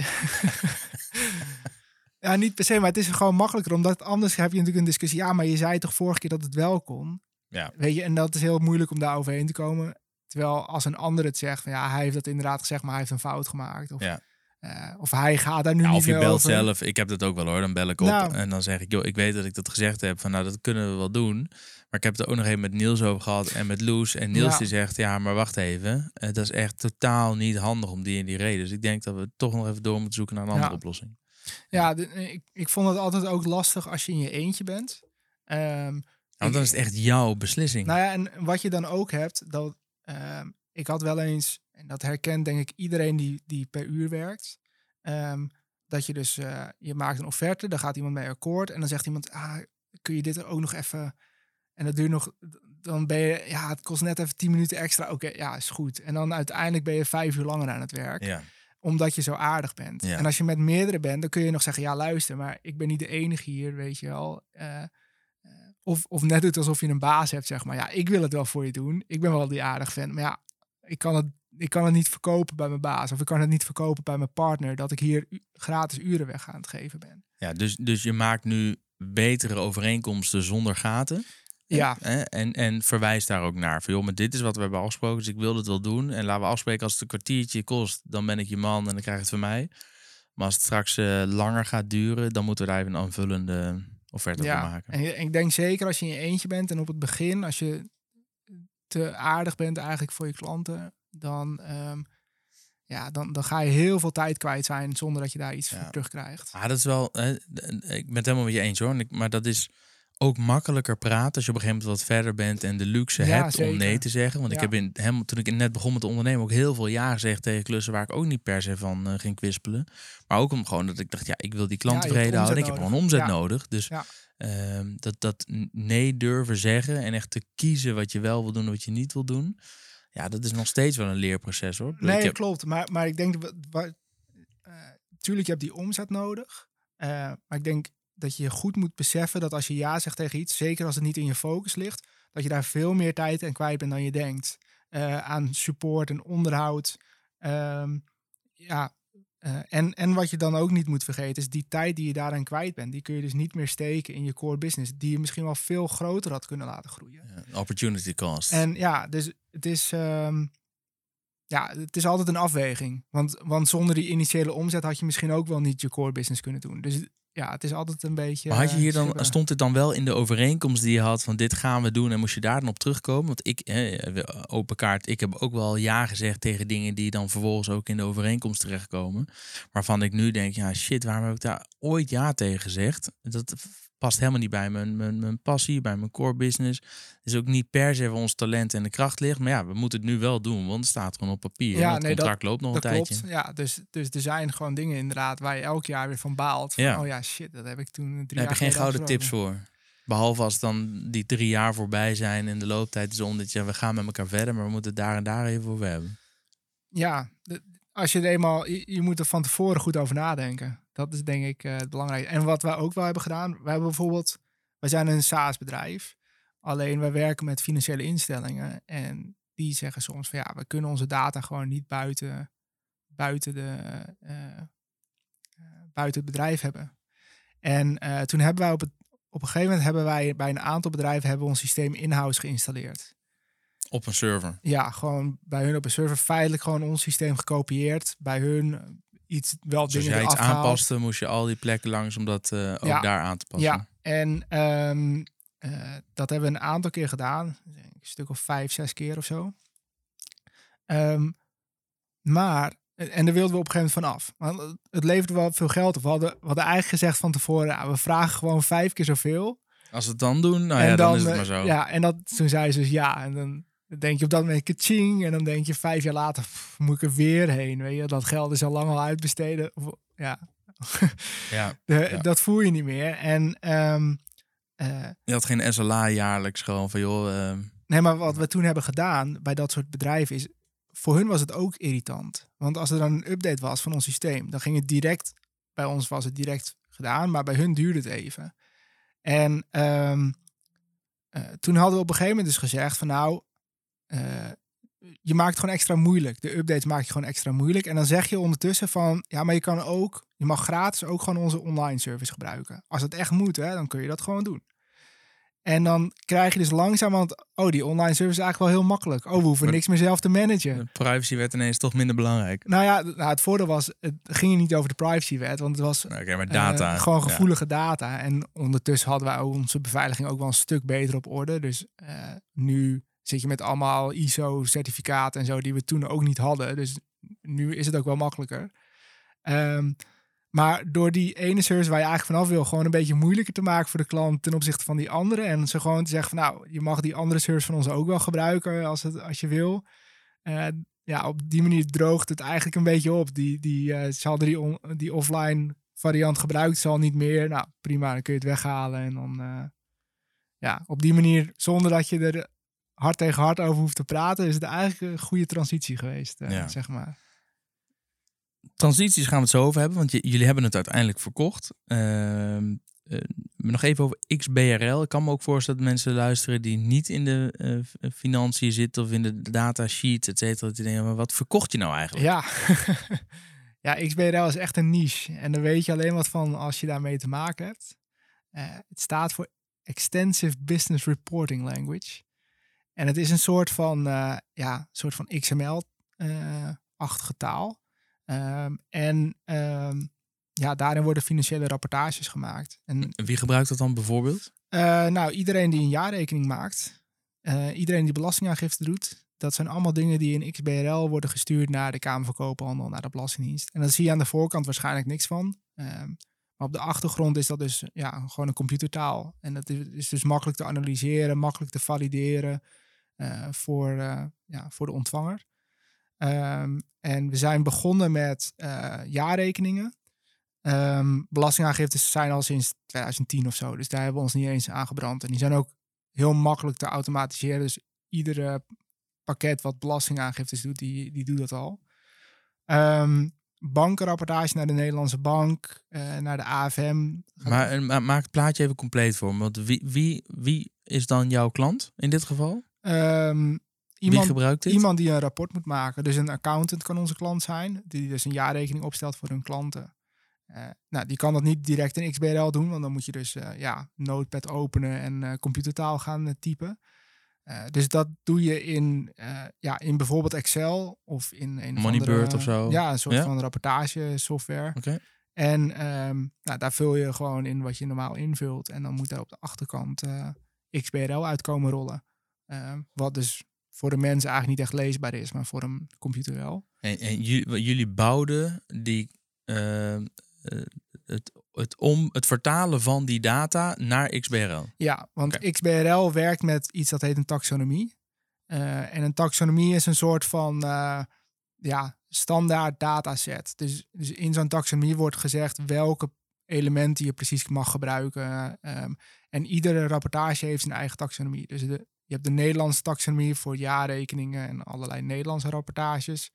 A: Ja, niet per se, maar het is gewoon makkelijker. Omdat anders heb je natuurlijk een discussie. Ja, maar je zei toch vorige keer dat het wel kon?
C: Ja.
A: Weet je, en dat is heel moeilijk om daar overheen te komen. Terwijl als een ander het zegt, van ja, hij heeft dat inderdaad gezegd, maar hij heeft een fout gemaakt. Of,
C: ja.
A: uh, of hij gaat daar nu niet
C: Of je belt
A: over.
C: zelf, ik heb dat ook wel hoor. Dan bel ik op
A: Nou.
C: en dan zeg ik, joh, ik weet dat ik dat gezegd heb. Van nou, dat kunnen we wel doen. Maar ik heb het er ook nog even met Niels over gehad en met Loes. En Niels
A: Ja.
C: die zegt, ja, maar wacht even. Uh, dat is echt totaal niet handig om die en die reden. Dus ik denk dat we toch nog even door moeten zoeken naar een andere oplossing.
A: Ja, de- ik, ik vond het altijd ook lastig als je in je eentje bent. Ehm,
C: Ja, want dan is het echt jouw beslissing.
A: Nou ja, en wat je dan ook hebt, dat ehm, ik had wel eens, en dat herkent denk ik iedereen die, die per uur werkt, ehm, dat je dus, eh, je maakt een offerte, daar gaat iemand mee akkoord en dan zegt iemand, ah, kun je dit er ook nog even, en dat duurt nog, dan ben je, ja, het kost net even 10 minuten extra, oké, ja, is goed. En dan uiteindelijk ben je vijf uur langer aan het werk
C: ja.
A: Omdat je zo aardig bent.
C: Ja.
A: En als je met meerdere bent, dan kun je nog zeggen, ja luister, maar ik ben niet de enige hier, weet je wel. Eh, eh, of, of net doet alsof je een baas hebt, zeg maar. Ja, ik wil het wel voor je doen. Ik ben wel die aardig vent. Maar ja, ik kan het, ik kan het niet verkopen bij mijn baas. Of ik kan het niet verkopen bij mijn partner. Dat ik hier gratis uren weg aan het geven ben.
C: ja dus, dus je maakt nu betere overeenkomsten zonder gaten.
A: Ja?
C: En, en verwijs daar ook naar. Van, joh, maar dit is wat we hebben afgesproken, dus ik wil het wel doen. En laten we afspreken, als het een kwartiertje kost, dan ben ik je man en dan krijg je het van mij. Maar als het straks eh, langer gaat duren, dan moeten we daar even een aanvullende offerte
A: ja.
C: voor maken.
A: En en ik denk zeker als je in je eentje bent en op het begin, als je te aardig bent eigenlijk voor je klanten, dan, ehm, ja, dan, dan ga je heel veel tijd kwijt zijn zonder dat je daar iets
C: Ja.
A: voor terugkrijgt.
C: Ah, dat is wel, hè, ik ben het helemaal met je eens hoor. Maar dat is ook makkelijker praten als je op een gegeven moment wat verder bent en de luxe
A: Ja,
C: hebt om nee te zeggen. Want ik heb in, helemaal, toen ik net begon met te ondernemen ook heel veel ja gezegd tegen klussen waar ik ook niet per se van eh, ging kwispelen. Maar ook om gewoon dat ik dacht, ja, ik wil die klant tevreden houden. Ik heb gewoon omzet
A: nodig.
C: Dus ehm, dat, dat nee durven zeggen en echt te kiezen wat je wel wil doen en wat je niet wil doen. Ja, dat is nog steeds wel een leerproces hoor.
A: Nee,
C: heb-
A: klopt. Maar, maar ik denk, dat wa- eh, tuurlijk, je hebt die omzet nodig. Eh, maar ik denk dat je goed moet beseffen dat als je ja zegt tegen iets, zeker als het niet in je focus ligt, dat je daar veel meer tijd en kwijt bent dan je denkt. Eh, aan support en onderhoud. Ehm, ja, eh, en, en wat je dan ook niet moet vergeten is die tijd die je daaraan kwijt bent. Die kun je dus niet meer steken in je core business. Die je misschien wel veel groter had kunnen laten groeien.
C: Opportunity cost.
A: En ja, dus het is, ehm, ja, het is altijd een afweging. Want, want zonder die initiële omzet had je misschien ook wel niet je core business kunnen doen. Dus ja, het is altijd een beetje.
C: Maar had je
A: eh,
C: hier dan,
A: schibben.
C: stond dit dan wel in de overeenkomst die je had van dit gaan we doen en moest je daar dan op terugkomen? Want ik, eh, open kaart, ik heb ook wel ja gezegd tegen dingen die dan vervolgens ook in de overeenkomst terechtkomen. Waarvan ik nu denk, ja shit, waarom heb ik daar ooit ja tegen gezegd? Dat past helemaal niet bij mijn, mijn, mijn passie, bij mijn core business. Is ook niet per se waar ons talent en de kracht ligt. Maar ja, we moeten het nu wel doen, want het staat gewoon op papier.
A: Ja,
C: Ja, het
A: nee, dat-
C: contract loopt nog
A: Dat
C: een tijdje.
A: Ja, dus, dus er zijn gewoon dingen inderdaad waar je elk jaar weer van baalt. Van,
C: Ja.
A: Oh ja, shit, dat heb ik toen drie
C: Daar heb
A: jaar
C: je geen gouden tips voor. Behalve als dan die drie jaar voorbij zijn en de looptijd is om dat je we gaan met elkaar verder, maar we moeten het daar en daar even over hebben.
A: Ja, de- als je er eenmaal, je, je moet er van tevoren goed over nadenken. Dat is denk ik eh, het belangrijke. En wat wij ook wel hebben gedaan, we hebben bijvoorbeeld, wij zijn een SaaS-bedrijf. Alleen wij werken met financiële instellingen en die zeggen soms van ja, we kunnen onze data gewoon niet buiten, buiten, de, eh, eh, buiten het bedrijf hebben. En toen hebben wij op, het, op een gegeven moment hebben wij bij een aantal bedrijven hebben we ons systeem in-house geïnstalleerd.
C: Op een server.
A: Ja, gewoon bij hun op een server feitelijk gewoon ons systeem gekopieerd. Bij hun iets wel
C: Dus als
A: dingen
C: jij iets aanpaste, moest je al die plekken langs om dat eh, ook
A: Ja.
C: daar aan te passen.
A: Ja, en ehm, eh, dat hebben we een aantal keer gedaan. Een stuk of vijf, zes keer of zo. Ehm, maar, en daar wilden we op een gegeven moment van af. Want het leverde wel veel geld op. We hadden, we hadden eigenlijk gezegd van tevoren, ja, we vragen gewoon vijf keer zoveel.
C: Als we het dan doen, nou
A: en
C: ja, dan, is het
A: eh,
C: maar zo.
A: Ja, en dat, toen zei ze dus ja. En dan denk je op dat moment kaching. En dan denk je vijf jaar later, pff, moet ik er weer heen? Weet je, dat geld is al lang al uitbesteden. Of, ja,
C: Ja.
A: de-
C: Ja.
A: dat voel je niet meer. En ehm, eh,
C: Je had geen SLA jaarlijks gewoon van joh, eh,
A: nee, maar wat we toen hebben gedaan bij dat soort bedrijven is, voor hun was het ook irritant. Want als er dan een update was van ons systeem, dan ging het direct, bij ons was het direct gedaan, maar bij hun duurde het even. En ehm, eh, toen hadden we op een gegeven moment dus gezegd van nou, je maakt het gewoon extra moeilijk. De updates maak je gewoon extra moeilijk. En dan zeg je ondertussen van, ja, maar je kan ook, je mag gratis ook gewoon onze online service gebruiken. Als het echt moet, hè, dan kun je dat gewoon doen. En dan krijg je dus langzamerhand, oh, die online service is eigenlijk wel heel makkelijk. Oh, we hoeven
C: Maar-
A: niks meer zelf te managen.
C: de privacy werd ineens toch minder belangrijk.
A: Nou ja, nou, het voordeel was, het ging niet over de privacywet, want het was
C: maar
A: eh,
C: data.
A: gewoon
C: ja.
A: gevoelige data. En ondertussen hadden wij ook onze beveiliging ook wel een stuk beter op orde. Dus eh, nu zit je met allemaal ISO-certificaten en zo die we toen ook niet hadden. Dus nu is het ook wel makkelijker. Ehm, maar door die ene service waar je eigenlijk vanaf wil, gewoon een beetje moeilijker te maken voor de klant ten opzichte van die andere. En ze gewoon te zeggen van nou, je mag die andere service van ons ook wel gebruiken als, het, als je wil. Eh, ja, op die manier droogt het eigenlijk een beetje op. Die, die, eh, ze hadden die, die offline variant gebruikt, zal niet meer. Nou, prima, dan kun je het weghalen. En dan, eh, ja, op die manier, zonder dat je er hard tegen hard over hoeft te praten, is het eigenlijk een goede transitie geweest, eh,
C: Ja.
A: zeg maar.
C: Transities gaan we het zo over hebben, want jullie hebben het uiteindelijk verkocht. Ehm, eh, nog even over XBRL. Ik kan me ook voorstellen dat mensen luisteren die niet in de eh, financiën zitten of in de datasheet, et cetera. Die denken, maar wat verkocht je nou eigenlijk?
A: Ja. ja, XBRL is echt een niche. En daar weet je alleen wat van als je daarmee te maken hebt. Het staat voor Extensive Business Reporting Language. En het is een soort van, eh, ja, soort van XML-achtige taal. Ehm, en ehm, ja, daarin worden financiële rapportages gemaakt. En
C: Wie gebruikt dat dan bijvoorbeeld?
A: eh, nou, iedereen die een jaarrekening maakt, eh, iedereen die belastingaangifte doet, dat zijn allemaal dingen die in XBRL worden gestuurd naar de Kamer van Koophandel, naar de Belastingdienst. En dan zie je aan de voorkant waarschijnlijk niks van. Ehm, maar op de achtergrond is dat dus ja, gewoon een computertaal. En dat is, is dus makkelijk te analyseren, makkelijk te valideren eh, voor, eh, ja, voor de ontvanger. Ehm, en we zijn begonnen met eh, jaarrekeningen. Ehm belastingaangiftes zijn al sinds 2010 of zo. Dus daar hebben we ons niet eens aan gebrand. En die zijn ook heel makkelijk te automatiseren. Dus iedere pakket wat belastingaangiftes doet, die, die doet dat al. Ehm bankenrapportage naar de Nederlandse bank, eh, naar de AFM.
C: Maar, eh, ma- maak het plaatje even compleet voor me. Want wie, wie, wie is dan jouw klant in dit geval? Wie
A: iemand,
C: gebruikt dit?
A: iemand die een rapport moet maken. Dus een accountant kan onze klant zijn, die dus een jaarrekening opstelt voor hun klanten. Eh, nou, die kan dat niet direct in XBRL doen, want dan moet je dus eh, ja, Notepad openen en eh, computertaal gaan typen. Dus dat doe je in, ja, in bijvoorbeeld Excel of in een of
C: Moneybird of zo?
A: Ja, een soort
C: Ja?
A: van rapportagesoftware.
C: Oké.
A: En ehm, nou, daar vul je gewoon in wat je normaal invult. En dan moet er op de achterkant XBRL uitkomen rollen. Ehm, wat dus voor de mensen eigenlijk niet echt leesbaar is, maar voor een computer wel.
C: En, en jullie, bouwden die, eh, eh, het, het, om, het vertalen van die data naar XBRL.
A: Ja, want. XBRL werkt met iets dat heet een taxonomie. Eh, en een taxonomie is een soort van eh, ja, standaard dataset. Dus, dus in zo'n taxonomie wordt gezegd welke elementen je precies mag gebruiken. Ehm, en iedere rapportage heeft zijn eigen taxonomie. Dus de, je hebt de Nederlandse taxonomie voor jaarrekeningen en allerlei Nederlandse rapportages.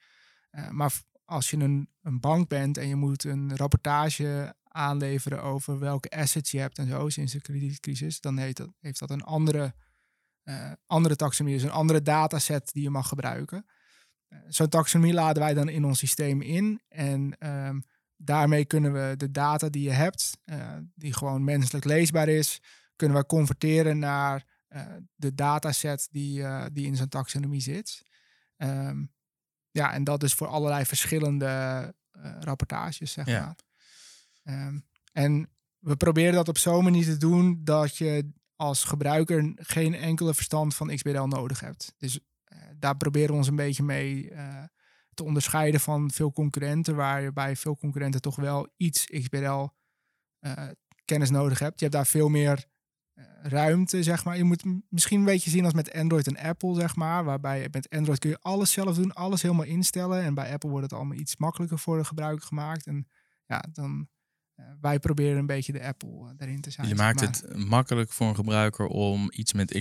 A: Eh, maar als je een, een bank bent en je moet een rapportage aanleveren over welke assets je hebt en zo sinds de kredietcrisis, dan heeft dat, heeft dat een andere, eh, andere taxonomie, dus een andere dataset die je mag gebruiken. Eh, Zo'n taxonomie laden wij dan in ons systeem in en ehm, daarmee kunnen we de data die je hebt, die gewoon menselijk leesbaar is, kunnen we converteren naar de dataset die, eh, die in zo'n taxonomie zit. Ehm, ja, en dat is voor allerlei verschillende eh, rapportages, zeg
C: Ja.
A: maar. Ehm, en we proberen dat op zo'n manier te doen dat je als gebruiker geen enkele verstand van XBRL nodig hebt. Dus eh, daar proberen we ons een beetje mee eh, te onderscheiden van veel concurrenten, waar je bij veel concurrenten toch wel iets XBRL eh, kennis nodig hebt. Je hebt daar veel meer eh, ruimte, zeg maar. Je moet misschien een beetje zien als met Android en Apple, zeg maar. Waarbij met Android kun je alles zelf doen, alles helemaal instellen. En bij Apple wordt het allemaal iets makkelijker voor de gebruiker gemaakt. En ja, dan eh, wij proberen een beetje de Apple eh, erin te zijn. Zeg
C: maakt
A: maar.
C: het makkelijk voor een gebruiker om iets met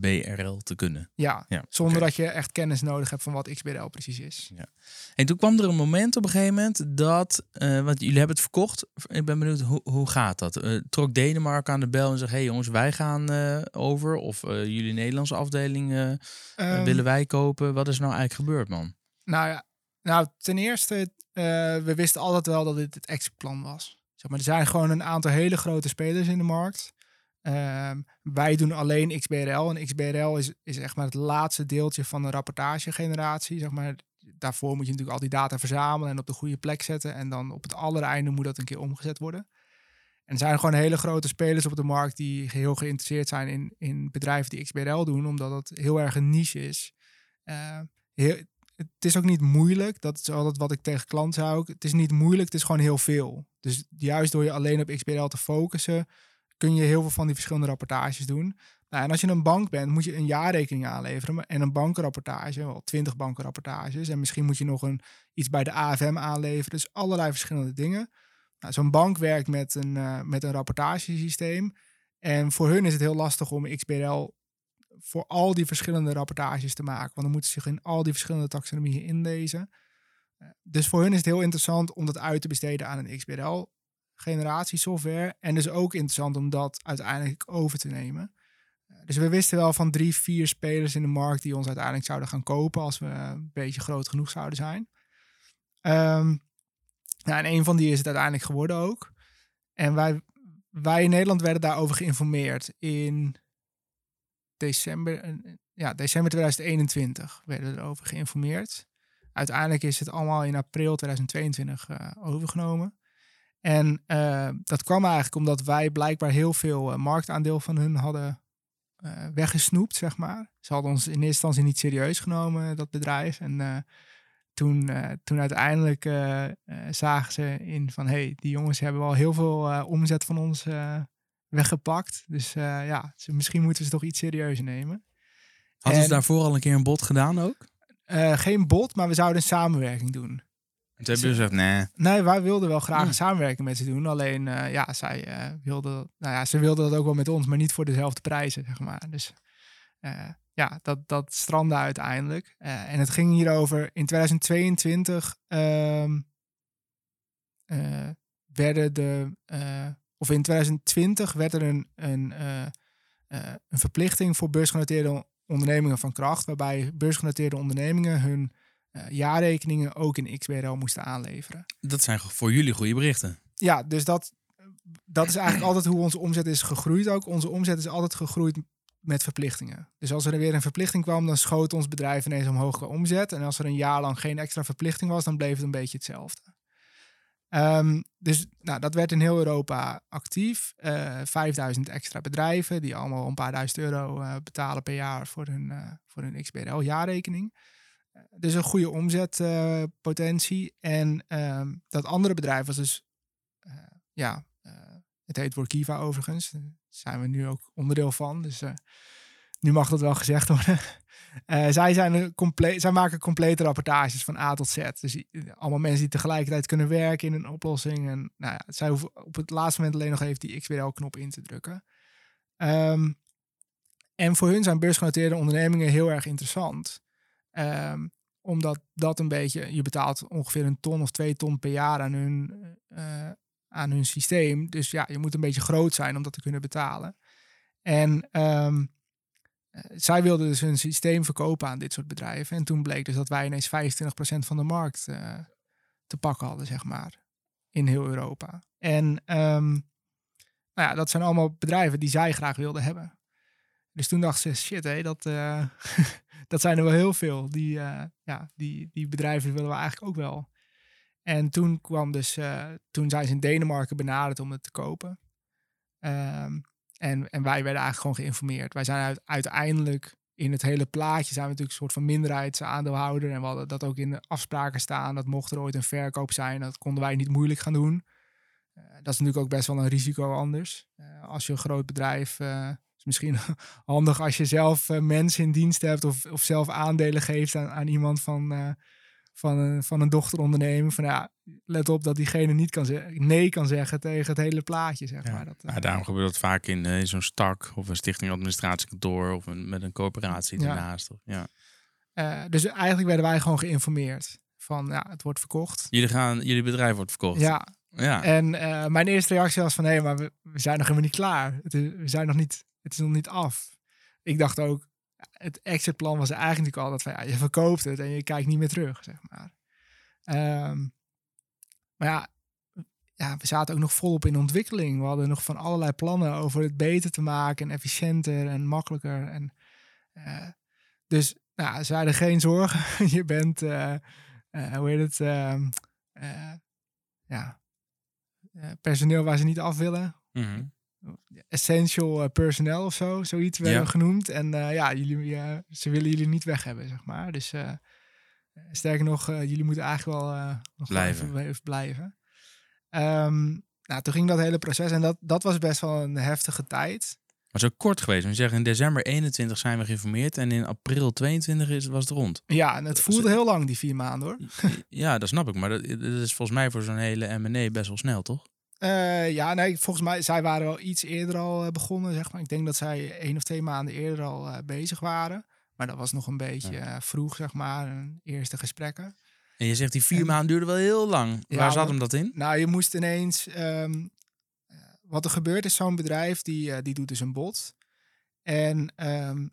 C: XBRL te kunnen.
A: Ja,
C: Ja,
A: zonder dat je echt kennis nodig hebt van wat XBRL precies is.
C: En toen kwam er een moment op een gegeven moment dat, eh, want jullie hebben het verkocht. Ik ben benieuwd, hoe, hoe gaat dat? Eh, trok Denemarken aan de bel en hé hey jongens, wij gaan eh, over. Of jullie Nederlandse afdeling eh,
A: Ehm,
C: willen wij kopen. Wat is nou eigenlijk gebeurd, man?
A: Nou ja, nou, ten eerste, we wisten altijd wel dat dit het exitplan was. Zeg maar, er zijn gewoon een aantal hele grote spelers in de markt. Ehm, wij doen alleen XBRL. En XBRL is, is echt maar het laatste deeltje van de rapportagegeneratie. Zeg maar. Daarvoor moet je natuurlijk al die data verzamelen en op de goede plek zetten. En dan op het allereinde moet dat een keer omgezet worden. En er zijn gewoon hele grote spelers op de markt die heel geïnteresseerd zijn in, in bedrijven die XBRL doen, omdat het heel erg een niche is. Eh, heel, het is ook niet moeilijk. Dat is altijd wat ik tegen klanten ook. Het is niet moeilijk, het is gewoon heel veel. Dus juist door je alleen op XBRL te focussen, kun je heel veel van die verschillende rapportages doen. Nou, en als je een bank bent, moet je een jaarrekening aanleveren. En een bankenrapportage, wel twintig bankenrapportages. En misschien moet je nog een, iets bij de AFM aanleveren. Dus allerlei verschillende dingen. Nou, Zo'n bank werkt met een, eh, met een rapportagesysteem. En voor hun is het heel lastig om XBRL voor al die verschillende rapportages te maken. Want dan moeten ze zich in al die verschillende taxonomieën inlezen. Eh, Dus voor hun is het heel interessant om dat uit te besteden aan een XBRL-generatiesoftware. En dus ook interessant om dat uiteindelijk over te nemen. Eh, Dus we wisten wel van drie, vier spelers in de markt die ons uiteindelijk zouden gaan kopen als we een beetje groot genoeg zouden zijn. Nou, en een van die is het uiteindelijk geworden ook. En wij, wij in Nederland werden daarover geïnformeerd in december, eh, ja, december 2021 werden we erover geïnformeerd. Uiteindelijk is het allemaal in april 2022 eh, overgenomen. En eh, dat kwam eigenlijk omdat wij blijkbaar heel veel eh, marktaandeel van hun hadden eh, weggesnoept, zeg maar. Ze hadden ons in eerste instantie niet serieus genomen, dat bedrijf. En toen, toen uiteindelijk zagen ze in van... hé, hey, die jongens hebben wel heel veel omzet van ons weggepakt. Dus ja, ze, misschien moeten we ze toch iets serieuzer nemen.
C: Hadden
A: En-
C: ze daarvoor al een keer een bod gedaan ook?
A: Geen bot, maar we zouden een samenwerking doen.
C: En toen hebben ze gezegd, nee.
A: Nee, wij wilden wel graag
C: Hmm.
A: een samenwerking met ze doen. Alleen, eh, ja, zij eh wilden, nou ja, ze wilden dat ook wel met ons, maar niet voor dezelfde prijzen, zeg maar. Dus eh, ja, dat, dat strandde uiteindelijk. Eh, en het ging hierover in 2022 ehm, eh, werden de, eh, of in 2020 werd er een, een, eh, eh, een verplichting voor beursgenoteerde ondernemingen van kracht, waarbij beursgenoteerde ondernemingen hun jaarrekeningen ook in XBRL moesten aanleveren.
C: Dat zijn voor jullie goede berichten.
A: Ja, dus dat, dat is eigenlijk altijd hoe onze omzet is gegroeid ook. Onze omzet is altijd gegroeid met verplichtingen. Dus als er weer een verplichting kwam, dan schoot ons bedrijf ineens omhoog qua omzet. En als er een jaar lang geen extra verplichting was, dan bleef het een beetje hetzelfde. Ehm, dus nou, dat werd in heel Europa actief. Uh, 5000 extra bedrijven die allemaal een paar duizend euro uh, betalen per jaar voor hun, uh, voor hun XBRL jaarrekening. Dus een goede omzetpotentie. en um, dat andere bedrijf was dus, ja, het heet Workiva overigens. Daar zijn we nu ook onderdeel van. Dus nu mag dat wel gezegd worden. Zij, zijn compleet, zij maken complete rapportages van A tot Z. Dus allemaal mensen die tegelijkertijd kunnen werken in een oplossing. En nou ja, zij hoeven op het laatste moment alleen nog even die XBRL-knop in te drukken. Um, en voor hun zijn beursgenoteerde ondernemingen heel erg interessant. Um, omdat dat een beetje, je betaalt ongeveer een ton of twee ton per jaar aan hun, uh, aan hun systeem. Dus ja, je moet een beetje groot zijn om dat te kunnen betalen. En um, uh, zij wilden dus hun systeem verkopen aan dit soort bedrijven. En toen bleek dus dat wij ineens 25% van de markt uh, te pakken hadden, zeg maar. In heel Europa. En um, nou ja, dat zijn allemaal bedrijven die zij graag wilden hebben. Dus toen dacht ze, shit hé, dat, dat zijn er wel heel veel. Die, ja, die, die bedrijven willen we eigenlijk ook wel. En toen kwam dus, toen zijn ze in Denemarken benaderd om het te kopen. Um, en, en wij werden eigenlijk gewoon geïnformeerd. Wij zijn uiteindelijk in het hele plaatje zijn we natuurlijk een soort van minderheidsaandeelhouder. En we hadden dat ook in de afspraken staan. Dat mocht er ooit een verkoop zijn, dat konden wij niet moeilijk gaan doen. Uh, dat is natuurlijk ook best wel een risico anders. Als je een groot bedrijf, is misschien handig als je zelf mensen in dienst hebt of, of zelf aandelen geeft aan, aan iemand van van een, van een dochteronderneming. Van ja, let op dat diegene niet kan zeggen, nee kan zeggen tegen het hele plaatje. Zeg
C: ja.
A: maar. Dat,
C: ja, daarom gebeurt dat vaak in, in zo'n stak of een stichting administratiekantoor of een, met een coöperatie daarnaast. Ja.
A: Dus eigenlijk werden wij gewoon geïnformeerd van ja, het wordt verkocht.
C: Jullie, gaan, jullie bedrijf wordt verkocht.
A: Ja.
C: ja.
A: En uh, mijn eerste reactie was van hé, maar we, we, zijn nog helemaal niet klaar. Het is, we zijn nog niet, het is nog niet af. Ik dacht ook, het exitplan was eigenlijk al dat van, ja, je verkoopt het en je kijkt niet meer terug, zeg maar. Um, maar ja, ja, we zaten ook nog volop in ontwikkeling. We hadden nog van allerlei plannen over het beter te maken en efficiënter en makkelijker. En, uh, dus nou, hadden geen zorgen. je bent, uh, uh, hoe heet het, ja, personeel waar ze niet af willen.
C: Mm
A: essential personnel of zo, zoiets werden ja. genoemd. En uh, ja, jullie, uh, ze willen jullie niet weg hebben, zeg maar. Dus uh, sterker nog, jullie moeten eigenlijk wel nog
C: blijven.
A: Even, even blijven. Um, nou, toen ging dat hele proces en dat, dat was best wel een heftige tijd.
C: Maar zo kort geweest. We zeggen in december 21 zijn we geïnformeerd en in april 22 is, was het rond.
A: Ja, en het voelde heel lang, die vier maanden hoor.
C: ja, dat snap ik. Maar dat, dat is volgens mij voor zo'n hele M&A best wel snel, toch?
A: Uh, ja, nee, volgens mij, zij waren wel iets eerder al uh, begonnen, zeg maar. Ik denk dat zij één of twee maanden eerder al uh, bezig waren. Maar dat was nog een beetje ja. vroeg, zeg maar, een eerste gesprekken.
C: En je zegt die vier en, maanden duurde wel heel lang. Ja, Waar zat hem dat in?
A: Nou, je moest ineens... Um, wat er gebeurt is, zo'n bedrijf die, die doet dus een bod. En, um,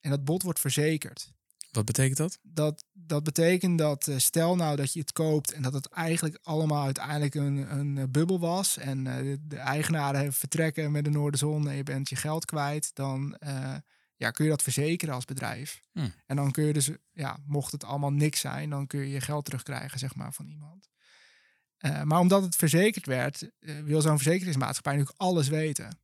A: en dat bod wordt verzekerd.
C: Wat betekent dat?
A: Dat, dat betekent dat, uh, stel nou dat je het koopt en dat het eigenlijk allemaal uiteindelijk een, een uh, bubbel was en uh, de, de, eigenaren vertrekken met de Noorderzon en je bent je geld kwijt, dan ja, kun je dat verzekeren als bedrijf.
C: Hm.
A: En dan kun je dus, ja, mocht het allemaal niks zijn, dan kun je je geld terugkrijgen, zeg maar, van iemand. maar omdat het verzekerd werd, wil zo'n verzekeringsmaatschappij natuurlijk alles weten.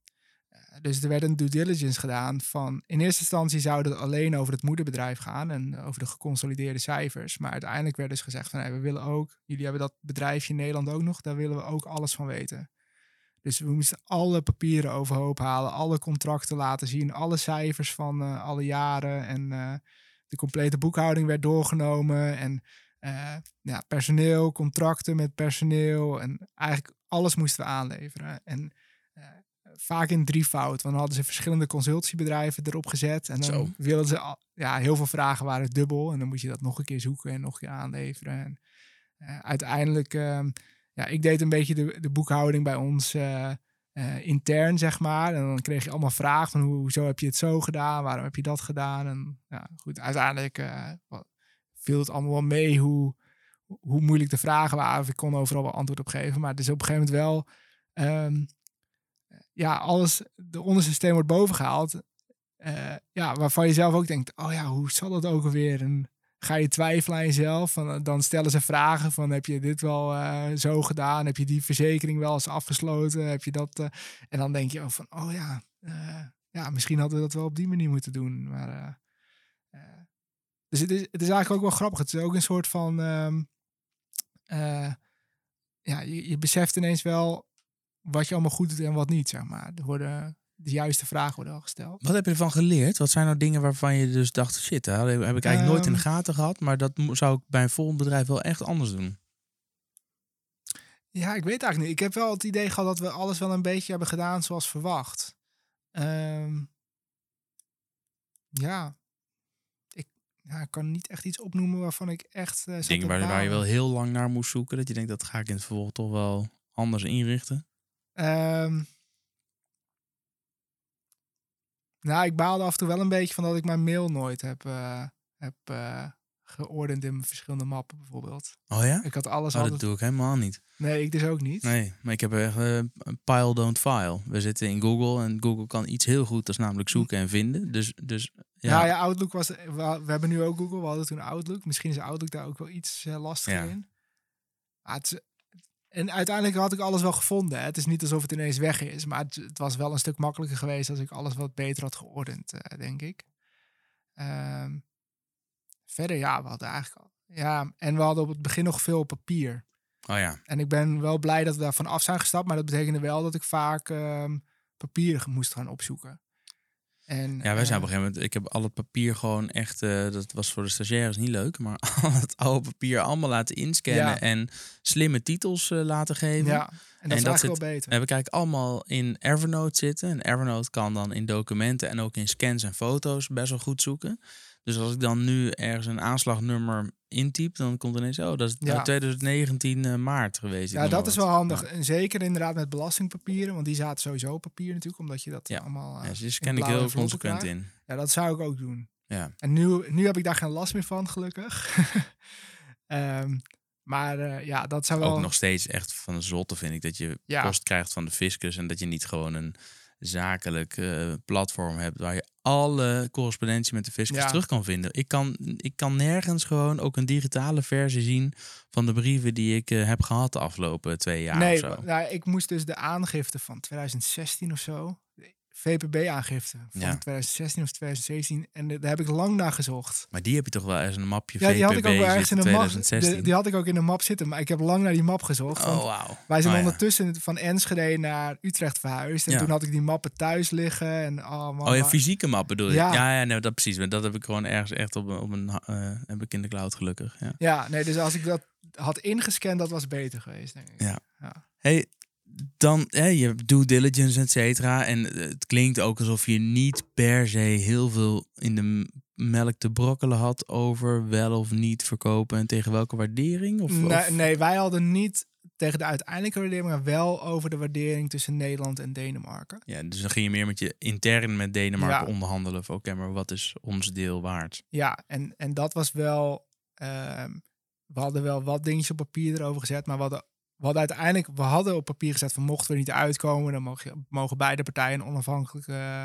A: Dus er werd een due diligence gedaan van... In eerste instantie zou het alleen over het moederbedrijf gaan... en over de geconsolideerde cijfers. Maar uiteindelijk werd dus gezegd van... We willen ook... Jullie hebben dat bedrijfje in Nederland ook nog. Daar willen we ook alles van weten. Dus we moesten alle papieren overhoop halen. Alle contracten laten zien. Alle cijfers van uh, alle jaren. En uh, de complete boekhouding werd doorgenomen. En uh, ja, personeel, contracten met personeel. En eigenlijk alles moesten we aanleveren. En vaak in drievoud. Want dan hadden ze verschillende consultiebedrijven erop gezet. En dan
C: Zo.
A: wilden ze, al, ja, heel veel vragen waren dubbel. En dan moet je dat nog een keer zoeken en nog een keer aanleveren. En uh, uiteindelijk, uh, ja, ik deed een beetje de, de boekhouding bij ons. Uh, eh, intern, zeg maar. En dan kreeg je allemaal vragen van hoe, hoezo heb je het zo gedaan? Waarom heb je dat gedaan? En ja, goed, uiteindelijk eh, viel het allemaal wel mee hoe, hoe moeilijk de vragen waren. Of ik kon overal wel antwoord op geven. Maar het is op een gegeven moment wel... ehm, ja, alles, de onderste steen wordt bovengehaald. Eh, ja, waarvan je zelf ook denkt, oh ja, hoe zal dat ook alweer? En ga je twijfelen aan jezelf? Van, eh, dan stellen ze vragen van, heb je dit wel eh, zo gedaan? Heb je die verzekering wel eens afgesloten? Heb je dat? En dan denk je ook van, oh ja, ja, misschien hadden we dat wel op die manier moeten doen. Maar, dus het is, het is eigenlijk ook wel grappig. Het is ook een soort van, ehm, eh, ja, je, je beseft ineens wel wat je allemaal goed doet en wat niet, zeg maar. Er worden de juiste vragen worden al gesteld.
C: Wat heb je ervan geleerd? Wat zijn nou dingen waarvan je dus dacht, shit, dat heb ik eigenlijk nooit in de
A: Ehm.
C: gaten gehad, maar dat zou ik bij een volgend bedrijf wel echt anders doen.
A: Ja, ik weet eigenlijk niet. Ik heb wel het idee gehad dat we alles wel een beetje hebben gedaan zoals verwacht. Ehm, ja. Ik, ja, kan niet echt iets opnoemen waarvan ik echt... eh,
C: Dingen
A: te
C: waar, waar je wel heel lang naar moest zoeken, dat je denkt, dat ga ik in het vervolg toch wel anders inrichten.
A: Ehm, nou, ik baalde af en toe wel een beetje van dat ik mijn mail nooit heb, eh, heb eh, geordend in verschillende mappen bijvoorbeeld.
C: Oh ja?
A: Ik had alles
C: Oh, dat doe ik helemaal niet.
A: Nee, ik dus ook niet.
C: Nee, maar ik heb echt een pile don't file. We zitten in Google en Google kan iets heel goed, dat is namelijk zoeken en vinden. Dus, dus ja,
A: Ja, ja, Outlook was. We, we hebben nu ook Google, we hadden toen Outlook. Misschien is Outlook daar ook wel iets eh, lastiger
C: Ja.
A: in. Maar het is- en uiteindelijk had ik alles wel gevonden. Hè. Het is niet alsof het ineens weg is, maar het, het was wel een stuk makkelijker geweest als ik alles wat beter had geordend, eh, denk ik. Ehm, verder, ja, we hadden eigenlijk al. Ja, en we hadden op het begin nog veel papier.
C: oh ja.
A: En ik ben wel blij dat we daarvan af zijn gestapt, maar dat betekende wel dat ik vaak ehm papier moest gaan opzoeken. En,
C: Ja, wij zijn
A: eh,
C: op een gegeven moment, ik heb al het papier gewoon echt, eh, dat was voor de stagiaires niet leuk, maar al het oude papier allemaal laten inscannen
A: Ja.
C: en slimme titels eh, laten geven.
A: Ja, en dat is
C: dat
A: eigenlijk
C: zit-
A: wel beter.
C: heb ik eigenlijk allemaal in Evernote zitten. En Evernote kan dan in documenten en ook in scans en foto's best wel goed zoeken. Dus als ik dan nu ergens een aanslagnummer intyp, dan komt ineens, oh, dat is
A: Ja.
C: uit 2019 eh, maart geweest.
A: Ja, dat is wel handig. En zeker inderdaad met belastingpapieren, want die zaten sowieso op papier natuurlijk, omdat je dat
C: Ja.
A: allemaal.
C: Ja,
A: eh,
C: dus scan ik heel consequent
A: krijgt.
C: in.
A: Ja, dat zou ik ook doen.
C: Ja.
A: En nu, nu heb ik daar geen last meer van, gelukkig. Ehm, maar eh, ja, dat zou wel.
C: Ook nog steeds echt van zotte vind ik dat je
A: Ja.
C: post krijgt van de fiscus en dat je niet gewoon een zakelijk eh, platform hebt waar je alle correspondentie met de fiscus
A: Ja.
C: terug kan vinden. Ik kan, ik kan nergens gewoon ook een digitale versie zien van de brieven die ik eh, heb gehad de afgelopen twee jaar
A: nee,
C: of zo.
A: nou, ik moest dus de aangifte van 2016 of zo. VPB-aangifte van
C: Ja.
A: 2016 of 2017. En daar heb ik lang naar gezocht.
C: Maar die heb je toch wel ergens in een mapje
A: Ja, die had ik
C: VPB
A: ook wel ergens in de map.
C: 2016.
A: de- die had ik ook in de map zitten, maar ik heb lang naar die map gezocht.
C: oh, wauw.
A: Wij zijn
C: Oh, ja.
A: ondertussen van Enschede naar Utrecht verhuisd. En
C: Ja.
A: toen had ik die mappen thuis liggen. En, oh, man,
C: Oh, ja,
A: maar-
C: fysieke map bedoel je?
A: Ja.
C: Ja, nee, dat precies. Dat heb ik gewoon ergens echt op een, op een eh, heb ik in de cloud gelukkig. Ja.
A: Ja, nee, dus als ik dat had ingescand, dat was beter geweest, denk ik.
C: Ja. Hey, dan hè, je due diligence, et cetera. En eh, het klinkt ook alsof je niet per se heel veel in de melk te brokkelen had over wel of niet verkopen en tegen welke waardering? Of,
A: Nee,
C: of-
A: nee, wij hadden niet tegen de uiteindelijke waardering, maar wel over de waardering tussen Nederland en Denemarken.
C: Ja, dus dan ging je meer met je intern met Denemarken
A: Ja.
C: onderhandelen. Oké, maar wat is ons deel waard?
A: Ja, en, en dat was wel. ehm, we hadden wel wat dingetjes op papier erover gezet, maar we hadden, we hadden uiteindelijk we hadden op papier gezet van mochten we niet uitkomen, dan mogen, mogen beide partijen een onafhankelijke eh,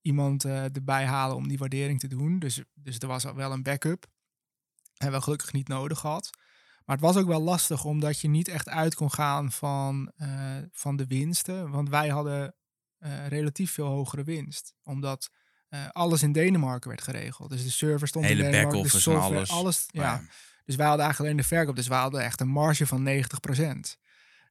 A: iemand eh, erbij halen om die waardering te doen. Dus, dus er was al wel een backup. Hebben we gelukkig niet nodig gehad. Maar het was ook wel lastig omdat je niet echt uit kon gaan van, eh, van de winsten. Want wij hadden relatief veel hogere winst. Omdat alles in Denemarken werd geregeld. Dus de server stond
C: Hele
A: in Denemarken. de
C: back-office en
A: software,
C: alles.
A: ja. Dus wij hadden eigenlijk alleen de verkoop. Dus wij hadden echt een marge van 90%.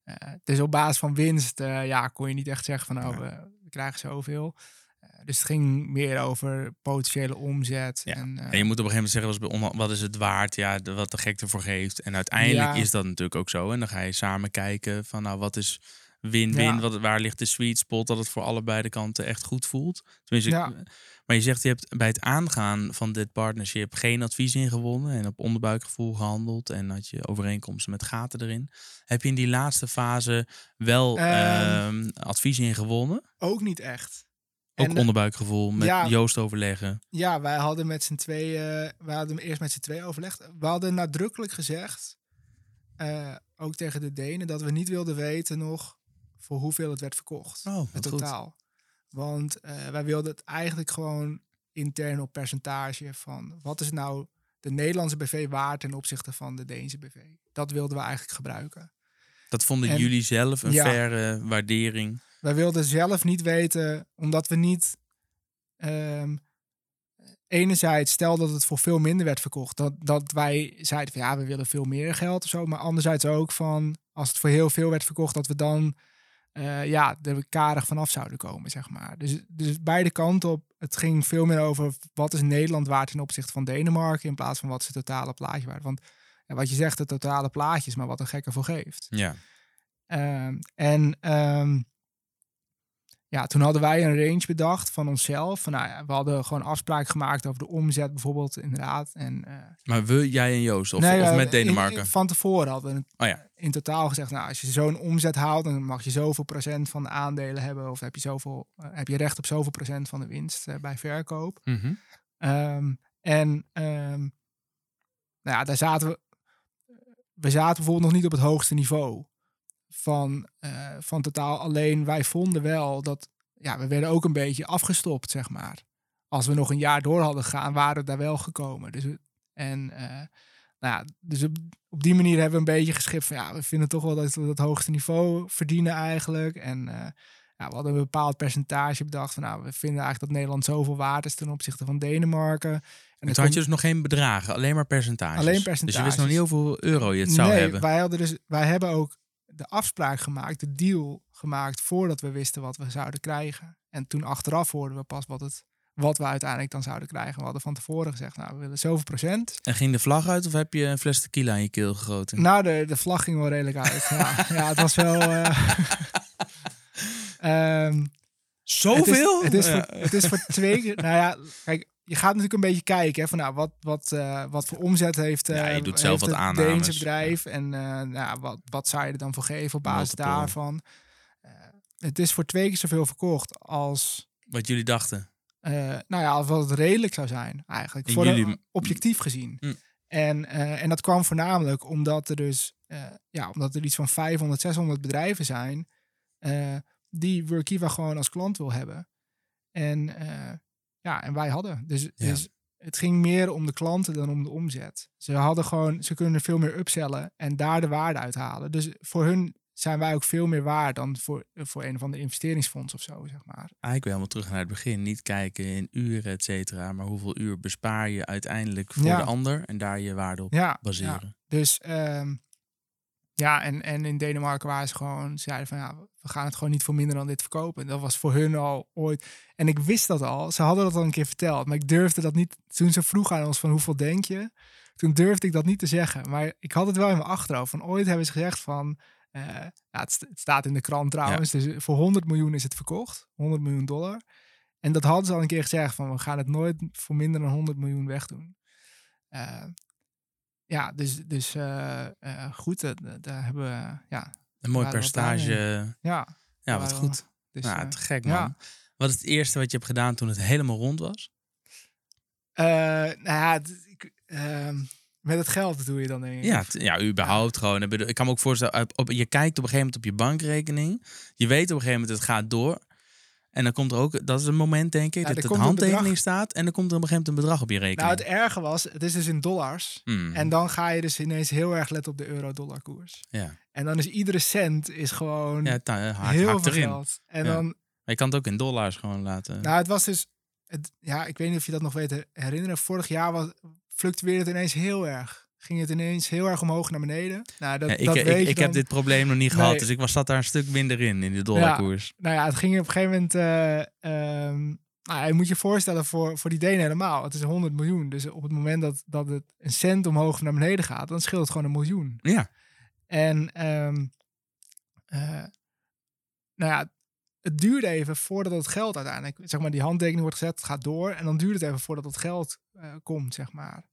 A: Eh dus op basis van winst eh, ja, kon je niet echt zeggen van nou, we, we krijgen zoveel. Eh, dus het ging meer over potentiële omzet.
C: Ja.
A: En,
C: En je moet op een gegeven moment zeggen, wat is het waard? Ja, de- wat de gek ervoor geeft. En uiteindelijk
A: Ja.
C: is dat natuurlijk ook zo. En dan ga je samen kijken van, nou, wat is win-win.
A: Ja.
C: Waar ligt de sweet spot dat het voor allebei de kanten echt goed voelt? Tenminste,
A: Ja.
C: maar je zegt je hebt bij het aangaan van dit partnership geen advies ingewonnen en op onderbuikgevoel gehandeld en had je overeenkomsten met gaten erin. Heb je in die laatste fase wel
A: ehm,
C: advies ingewonnen?
A: Ook niet echt.
C: Ook
A: En, eh,
C: onderbuikgevoel met
A: ja.
C: Joost overleggen.
A: Ja, wij hadden met z'n tweeën, wij hadden eerst met z'n tweeën overlegd. We hadden nadrukkelijk gezegd, eh, ook tegen de Denen, dat we niet wilden weten nog voor hoeveel het werd verkocht.
C: Oh,
A: het
C: goed.
A: totaal. Want eh, wij wilden het eigenlijk gewoon intern op percentage van wat is nou de Nederlandse BV waard ten opzichte van de Deense BV. Dat wilden we eigenlijk gebruiken.
C: Dat vonden
A: En-
C: jullie zelf een
A: Ja.
C: faire waardering.
A: Wij wilden zelf niet weten, omdat we niet. ehm, enerzijds, stel dat het voor veel minder werd verkocht, dat, dat wij zeiden van ja, we willen veel meer geld of zo. Maar anderzijds ook van als het voor heel veel werd verkocht, dat we dan eh, ja, er karig vanaf zouden komen, zeg maar. Dus, dus beide kanten op. Het ging veel meer over wat is Nederland waard ten opzichte van Denemarken, in plaats van wat is het totale plaatje waard. Want ja, wat je zegt, het totale plaatje is maar wat een gekke voor geeft.
C: Ja.
A: Ehm, en ehm, ja, toen hadden wij een range bedacht van onszelf. Van, nou ja, we hadden gewoon afspraken gemaakt over de omzet bijvoorbeeld, inderdaad. En, eh,
C: Maar we, jij en Joost, of,
A: nee,
C: of
A: eh,
C: met Denemarken?
A: in- van tevoren hadden we
C: Oh ja.
A: in totaal gezegd, nou, als je zo'n omzet haalt, dan mag je zoveel procent van de aandelen hebben. Of heb je, zoveel, eh, heb je recht op zoveel procent van de winst bij verkoop.
C: Mhm.
A: Ehm, en ehm, nou ja, daar zaten we. We zaten bijvoorbeeld nog niet op het hoogste niveau van, eh, van totaal. Alleen wij vonden wel dat. Ja, we werden ook een beetje afgestopt, zeg maar. Als we nog een jaar door hadden gegaan, waren we daar wel gekomen. Dus, en eh, nou ja, dus op, op die manier hebben we een beetje geschikt van ja, we vinden toch wel dat we dat hoogste niveau verdienen eigenlijk. En eh, ja, we hadden een bepaald percentage bedacht van nou, we vinden eigenlijk dat Nederland zoveel waard is ten opzichte van Denemarken. En
C: toen had je dus nog geen bedragen, alleen maar percentages.
A: Alleen
C: Dus je wist nog
A: percentages.
C: niet hoeveel euro je het zou
A: nee,
C: hebben.
A: Wij, hadden dus, wij hebben ook de afspraak gemaakt, de deal gemaakt voordat we wisten wat we zouden krijgen. En toen achteraf hoorden we pas wat, het, wat we uiteindelijk dan zouden krijgen. We hadden van tevoren gezegd, nou, we willen zoveel procent.
C: En ging de vlag uit of heb je een fles tequila in je keel gegoten?
A: Nou, de, de vlag ging wel redelijk uit. ja, ja, het was wel... eh, ehm,
C: Zoveel?
A: Het is, het is, voor, het is voor twee keer. Nou ja, kijk, je gaat natuurlijk een beetje kijken hè, van nou, wat, wat, eh, wat voor omzet heeft,
C: Ja, je
A: eh,
C: doet zelf wat
A: het Deense bedrijf en eh, nou, wat, wat zou je er dan voor geven op basis
C: Multiple.
A: daarvan. Het is voor twee keer zoveel verkocht als,
C: Wat jullie dachten.
A: nou ja, als wat het redelijk zou zijn eigenlijk.
C: En
A: voor
C: jullie-
A: een- objectief gezien.
C: Mm.
A: En, en dat kwam voornamelijk omdat er dus, ja, omdat er iets van 500, 600 bedrijven zijn die Workiva gewoon als klant wil hebben. En ja, en wij hadden. Dus, dus het ging meer om de klanten dan om de omzet. Ze hadden gewoon, ze kunnen veel meer upsellen en daar de waarde uithalen. Dus voor hun zijn wij ook veel meer waard dan voor, voor een of ander investeringsfonds of zo, zeg maar.
C: Eigenlijk weer helemaal terug naar het begin. Niet kijken in uren, et cetera. Maar hoeveel uur bespaar je uiteindelijk voor
A: Ja.
C: de ander. En daar je waarde op
A: Ja, ja.
C: baseren.
A: Dus ehm, ja, en, en in Denemarken waren ze gewoon, ze zeiden van ja, we gaan het gewoon niet voor minder dan dit verkopen. Dat was voor hun al ooit. En ik wist dat al, ze hadden dat al een keer verteld, maar ik durfde dat niet. Toen ze vroegen aan ons van hoeveel denk je, toen durfde ik dat niet te zeggen. Maar ik had het wel in mijn achterhoofd. Van ooit hebben ze gezegd van, eh, ja, het, st- het staat in de krant trouwens, dus voor 100 miljoen is het verkocht, 100 miljoen dollar. En dat hadden ze al een keer gezegd van we gaan het nooit voor minder dan 100 miljoen wegdoen. Eh, ja, dus, dus eh, eh, goed, eh, daar hebben we, ja,
C: Een mooi percentage.
A: ja.
C: Ja, wat goed.
A: Dus,
C: nou, te gek man.
A: ja.
C: Wat is het eerste wat je hebt gedaan toen het helemaal rond was?
A: nou ja, ik, ehm, met het geld doe je dan denk ik.
C: Ja, ja überhaupt gewoon. Ik kan me ook voorstellen, op- je kijkt op een gegeven moment op je bankrekening. Je weet op een gegeven moment, het gaat door. En dan komt er ook, dat is een moment denk ik,
A: Ja,
C: dat
A: er een
C: handtekening
A: bedrag.
C: staat. En dan komt er op een gegeven moment een bedrag op je rekening.
A: Nou, het erge was, het is dus in dollars.
C: Hmm,
A: En dan ga je dus ineens heel erg letten op de euro-dollar koers.
C: ja,
A: En dan is iedere cent is gewoon
C: ja haak,
A: heel
C: haakt
A: veel
C: erin.
A: geld. En
C: Ja.
A: dan,
C: Maar je kan het ook in dollars gewoon laten.
A: nou, het was dus, het, ja, ik weet niet of je dat nog weet herinneren. Vorig jaar was, fluctueerde het ineens heel erg. Ging het ineens heel erg omhoog naar beneden. Nou, dat,
C: Ja, ik
A: dat
C: ik,
A: weet
C: ik,
A: je
C: heb dit probleem nog niet
A: Nee.
C: gehad, dus ik was zat daar een stuk minder in, in de dollarkoers.
A: Nou ja, het ging op een gegeven moment. eh, ehm, nou, je moet je voorstellen voor, voor die Denen helemaal. Het is 100 miljoen. Dus op het moment dat, dat het een cent omhoog naar beneden gaat, dan scheelt het gewoon een miljoen.
C: Ja,
A: En ehm, eh, nou ja, het duurde even voordat het geld uiteindelijk, zeg maar, die handtekening wordt gezet, het gaat door. En dan duurt het even voordat het geld eh, komt, zeg maar.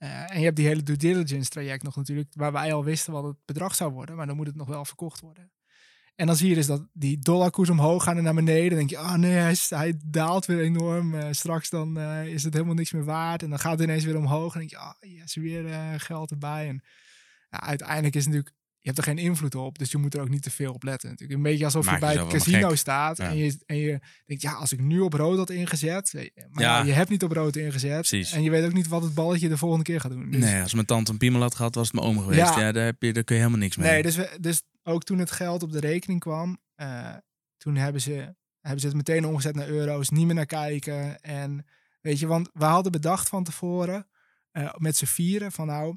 A: Eh, en je hebt die hele due diligence traject nog natuurlijk, waar wij al wisten wat het bedrag zou worden, maar dan moet het nog wel verkocht worden. En dan zie je dus dat die dollarkoers omhoog gaan en naar beneden. Dan denk je, ah nee, hij, hij daalt weer enorm. Eh, straks dan eh, is het helemaal niks meer waard. En dan gaat het ineens weer omhoog. En dan denk je, ah, yes, weer geld erbij. En ja, uiteindelijk is het natuurlijk, je hebt er geen invloed op. Dus je moet er ook niet te veel op letten. Natuurlijk. Een beetje alsof
C: Maak
A: je bij het casino staat.
C: Ja.
A: En, je, en je denkt, ja, als ik nu op rood had ingezet. eh, Maar
C: Ja.
A: je hebt niet op rood ingezet.
C: Precies.
A: En je weet ook niet wat het balletje de volgende keer gaat doen. Dus,
C: Nee, als mijn tante een piemel had gehad, was het mijn oom geweest. Ja,
A: Ja.
C: daar, heb je, daar kun je helemaal niks mee.
A: Nee, dus, we, dus ook toen het geld op de rekening kwam, eh, toen hebben ze, hebben ze het meteen omgezet naar euro's, niet meer naar kijken. En weet je, want we hadden bedacht van tevoren eh, met z'n vieren van nou,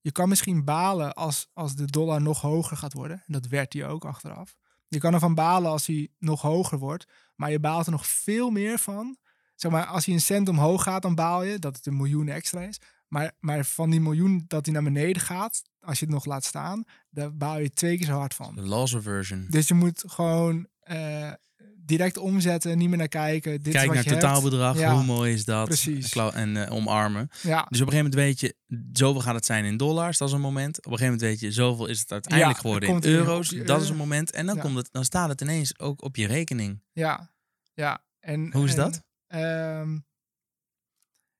A: je kan misschien balen als, als de dollar nog hoger gaat worden. En dat werd die ook achteraf. Je kan ervan balen als hij nog hoger wordt, maar je baalt er nog veel meer van. Zeg maar, als hij een cent omhoog gaat, dan baal je dat het een miljoen extra is. Maar, maar van die miljoen dat hij naar beneden gaat, als je het nog laat staan, daar baal je twee keer zo hard van.
C: De loss aversion.
A: Dus je moet gewoon eh, direct omzetten, niet meer naar kijken. Dit
C: Kijk
A: is wat
C: naar het totaalbedrag.
A: Ja.
C: Hoe mooi is dat?
A: Precies.
C: En eh, omarmen.
A: Ja,
C: Dus op een gegeven moment weet je, zoveel gaat het zijn in dollars, dat is een moment. Op een gegeven moment weet je, zoveel is het uiteindelijk
A: Ja,
C: geworden in euro's, dat is een moment. En dan, komt het, dan staat het ineens ook op je rekening.
A: ja, ja. En,
C: Hoe is
A: en,
C: dat?
A: ehm,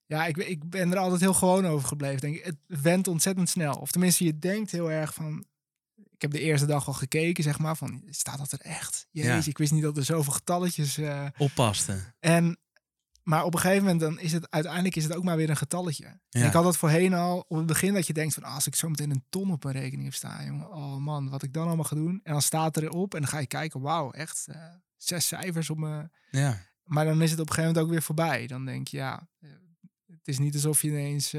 A: ja, ik, ik ben er altijd heel gewoon over gebleven. Denk ik. Het went ontzettend snel. Of tenminste, je denkt heel erg van... Ik heb de eerste dag al gekeken, zeg maar, van staat dat er echt? Jezus, ik wist niet dat er zoveel getalletjes... eh,
C: Oppasten.
A: En, maar op een gegeven moment dan is het uiteindelijk is het ook maar weer een getalletje.
C: Ja.
A: Ik had dat voorheen al op het begin dat je denkt van ah, als ik zo meteen een ton op mijn rekening heb staan, jongen, oh man, wat ik dan allemaal ga doen. En dan staat er erop en dan ga je kijken, wauw, echt eh, zes cijfers op me.
C: Ja.
A: Maar dan is het op een gegeven moment ook weer voorbij. Dan denk je ja, eh, het is niet alsof je ineens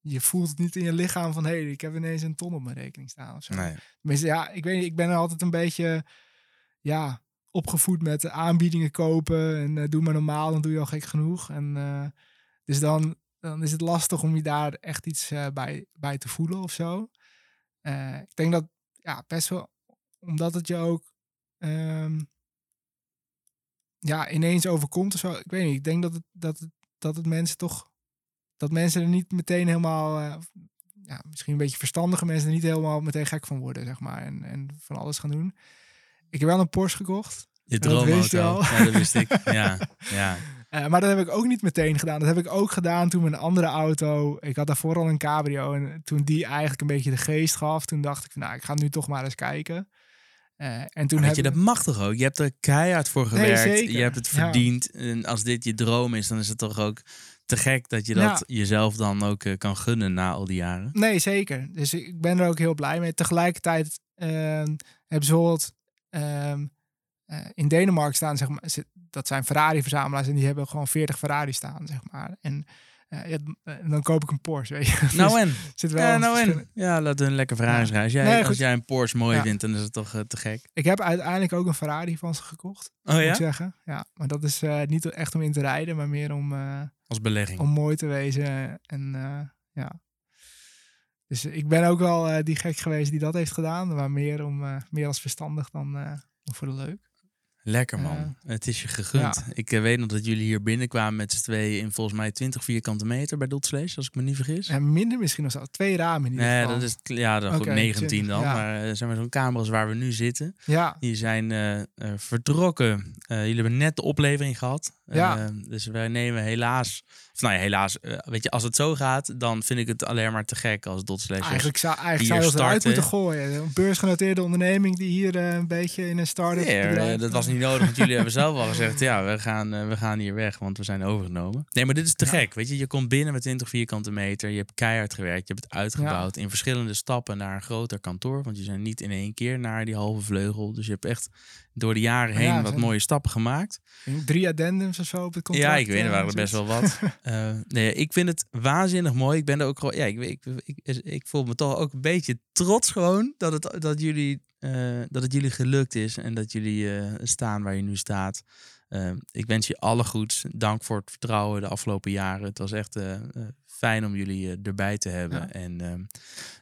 A: je voelt het niet in je lichaam van hé, hey, ik heb ineens een ton op mijn rekening staan of zo.
C: Nee.
A: Tenminste, ja, ik weet niet, ik ben er altijd een beetje, ja, opgevoed met aanbiedingen kopen en eh, doe maar normaal, dan doe je al gek genoeg. En eh, dus dan, dan is het lastig om je daar echt iets eh, bij, bij te voelen of zo. Ik denk dat, ja, best wel, omdat het je ook, ehm, ja, ineens overkomt of zo. Ik weet niet, ik denk dat het, dat het, dat het mensen toch, dat mensen er niet meteen helemaal, eh, ja, misschien een beetje verstandige mensen er niet helemaal meteen gek van worden, zeg maar. En, en van alles gaan doen. Ik heb wel een Porsche gekocht.
C: Je droomauto. Ja, dat wist ik. Ja, ja.
A: Eh, maar dat heb ik ook niet meteen gedaan. Dat heb ik ook gedaan toen mijn andere auto... Ik had daarvoor al een cabrio. En toen die eigenlijk een beetje de geest gaf... Toen dacht ik van, nou, ik ga nu toch maar eens kijken. Eh, en toen heb
C: je, dat toch ook? Je hebt er keihard voor gewerkt. Je hebt het
A: Ja.
C: verdiend. En als dit je droom is, dan is het toch ook te gek dat je dat jezelf dan ook eh, kan gunnen na al die jaren.
A: Nee, zeker. Dus ik ben er ook heel blij mee. Tegelijkertijd ehm hebben ze bijvoorbeeld ehm, eh, in Denemarken staan, zeg maar, ze- dat zijn Ferrari-verzamelaars en die hebben gewoon 40 Ferrari staan, zeg maar. En ja, eh, dan koop ik een Porsche, weet je.
C: Nou
A: Dus
C: en?
A: er zit wel
C: Ja, nou en? Ja, laat hun lekker Ferraris rijden. Als jij,
A: Nee,
C: als
A: goed.
C: jij een Porsche mooi
A: Ja.
C: vindt, dan is het toch eh, te gek.
A: Ik heb uiteindelijk ook een Ferrari van ze gekocht,
C: Oh
A: moet ik
C: ja?
A: zeggen. Ja, maar dat is eh, niet echt om in te rijden, maar meer om,
C: Als belegging.
A: om mooi te wezen. En ja. Dus ik ben ook wel die gek geweest die dat heeft gedaan, maar meer, om, meer als verstandig dan, dan voor de leuk.
C: Lekker man. Het is je gegund. Ik eh, weet nog dat jullie hier binnenkwamen met z'n tweeën in volgens mij 20 vierkante meter bij Dotslees, als ik me niet vergis.
A: En minder misschien nog zo. Twee ramen in ieder
C: Nee,
A: geval.
C: dat is ja, dan goed,
A: Oké,
C: 19 dan.
A: 20, ja.
C: Maar zeg maar zo'n kamer als waar we nu zitten.
A: Ja,
C: Die zijn eh, eh, vertrokken. Jullie hebben net de oplevering gehad.
A: Ja.
C: Dus wij nemen helaas... Of nou ja, helaas. eh, weet je, als het zo gaat, dan vind ik het alleen maar te gek als Dotslashers.
A: eigenlijk zou, eigenlijk zou je het eruit moeten gooien. Een beursgenoteerde onderneming die hier eh, een beetje in een start-up
C: Nee, dat was niet nodig, want jullie hebben zelf al gezegd... ja, we gaan, eh, we gaan hier weg, want we zijn overgenomen. Nee, maar dit is te
A: Ja.
C: gek. Weet je, je komt binnen met 20 vierkante meter. Je hebt keihard gewerkt. Je hebt het uitgebouwd in verschillende stappen naar een groter kantoor. Want je zijn niet in één keer naar die halve vleugel. Dus je hebt echt door de jaren heen
A: Ja,
C: wat mooie stappen gemaakt.
A: Drie addendums of zo op het contract.
C: Ja, ik weet, er
A: eh,
C: waren er best wel wat. Eh, nee, ik vind het waanzinnig mooi. Ik ben er ook gewoon, ja, ik, ik, ik, ik voel me toch ook een beetje trots gewoon dat het, dat jullie, eh, dat het jullie gelukt is en dat jullie eh, staan waar je nu staat.
B: Ehm, ik wens je alle goeds. Dank voor het vertrouwen de afgelopen jaren. Het was echt eh, eh, fijn om jullie erbij te hebben.
A: Ja.
B: En ehm,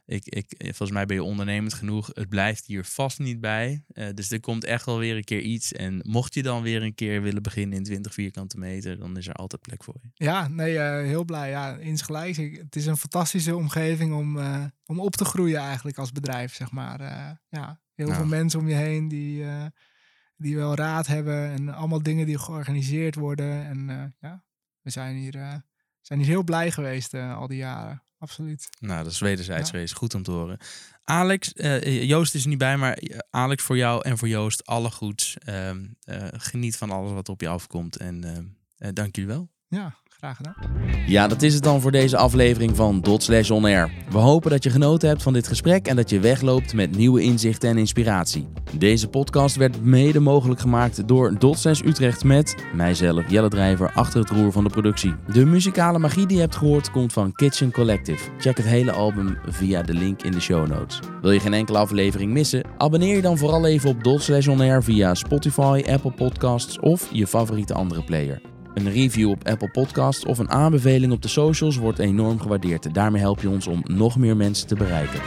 B: ik, ik, volgens mij ben je ondernemend genoeg. Het blijft hier vast niet bij. dus er komt echt wel weer een keer iets. En mocht je dan weer een keer willen beginnen in 20 vierkante meter, dan is er altijd plek voor je.
A: Ja, nee, heel blij. Ja, insgelijks. Het is een fantastische omgeving om, eh, om op te groeien eigenlijk als bedrijf, zeg maar. Eh, ja, heel
B: Nou.
A: veel mensen om je heen die, eh, die wel raad hebben en allemaal dingen die georganiseerd worden. En eh, ja, we zijn hier, eh, zijn hier heel blij geweest eh, al die jaren. Absoluut.
B: Nou, dat is wederzijds
A: Ja.
B: Goed om te horen. Alex, Joost is er niet bij, maar Alex voor jou en voor Joost alle goeds. Ehm, eh, geniet van alles wat op je afkomt en dank jullie wel.
A: Ja, graag gedaan.
B: Ja, dat is het dan voor deze aflevering van Dot Slash On Air. We hopen dat je genoten hebt van dit gesprek en dat je wegloopt met nieuwe inzichten en inspiratie. Deze podcast werd mede mogelijk gemaakt door Dot Utrecht met mijzelf, Jelle Drijver, achter het roer van de productie. De muzikale magie die je hebt gehoord komt van Kitchen Collective. Check het hele album via de link in de show notes. Wil je geen enkele aflevering missen? Abonneer je dan vooral even op Dot Slash On Air via Spotify, Apple Podcasts of je favoriete andere player. Een review op Apple Podcasts of een aanbeveling op de socials wordt enorm gewaardeerd. Daarmee help je ons om nog meer mensen te bereiken.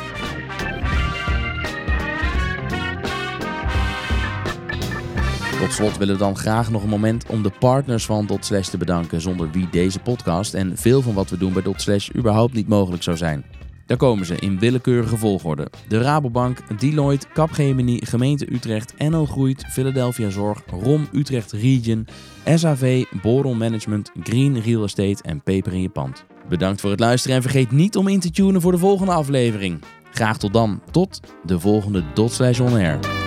B: Tot slot willen we dan graag nog een moment om de partners van Dot Slash te bedanken, zonder wie deze podcast en veel van wat we doen bij Dot Slash überhaupt niet mogelijk zou zijn. Daar komen ze in willekeurige volgorde. De Rabobank, Deloitte, Capgemini, Gemeente Utrecht, NL Groeit, Philadelphia Zorg, ROM Utrecht Region, SAV, Boron Management, Green Real Estate en Peper in je pand. Bedankt voor het luisteren en vergeet niet om in te tunen voor de volgende aflevering. Graag tot dan. Tot de volgende Dot On Air.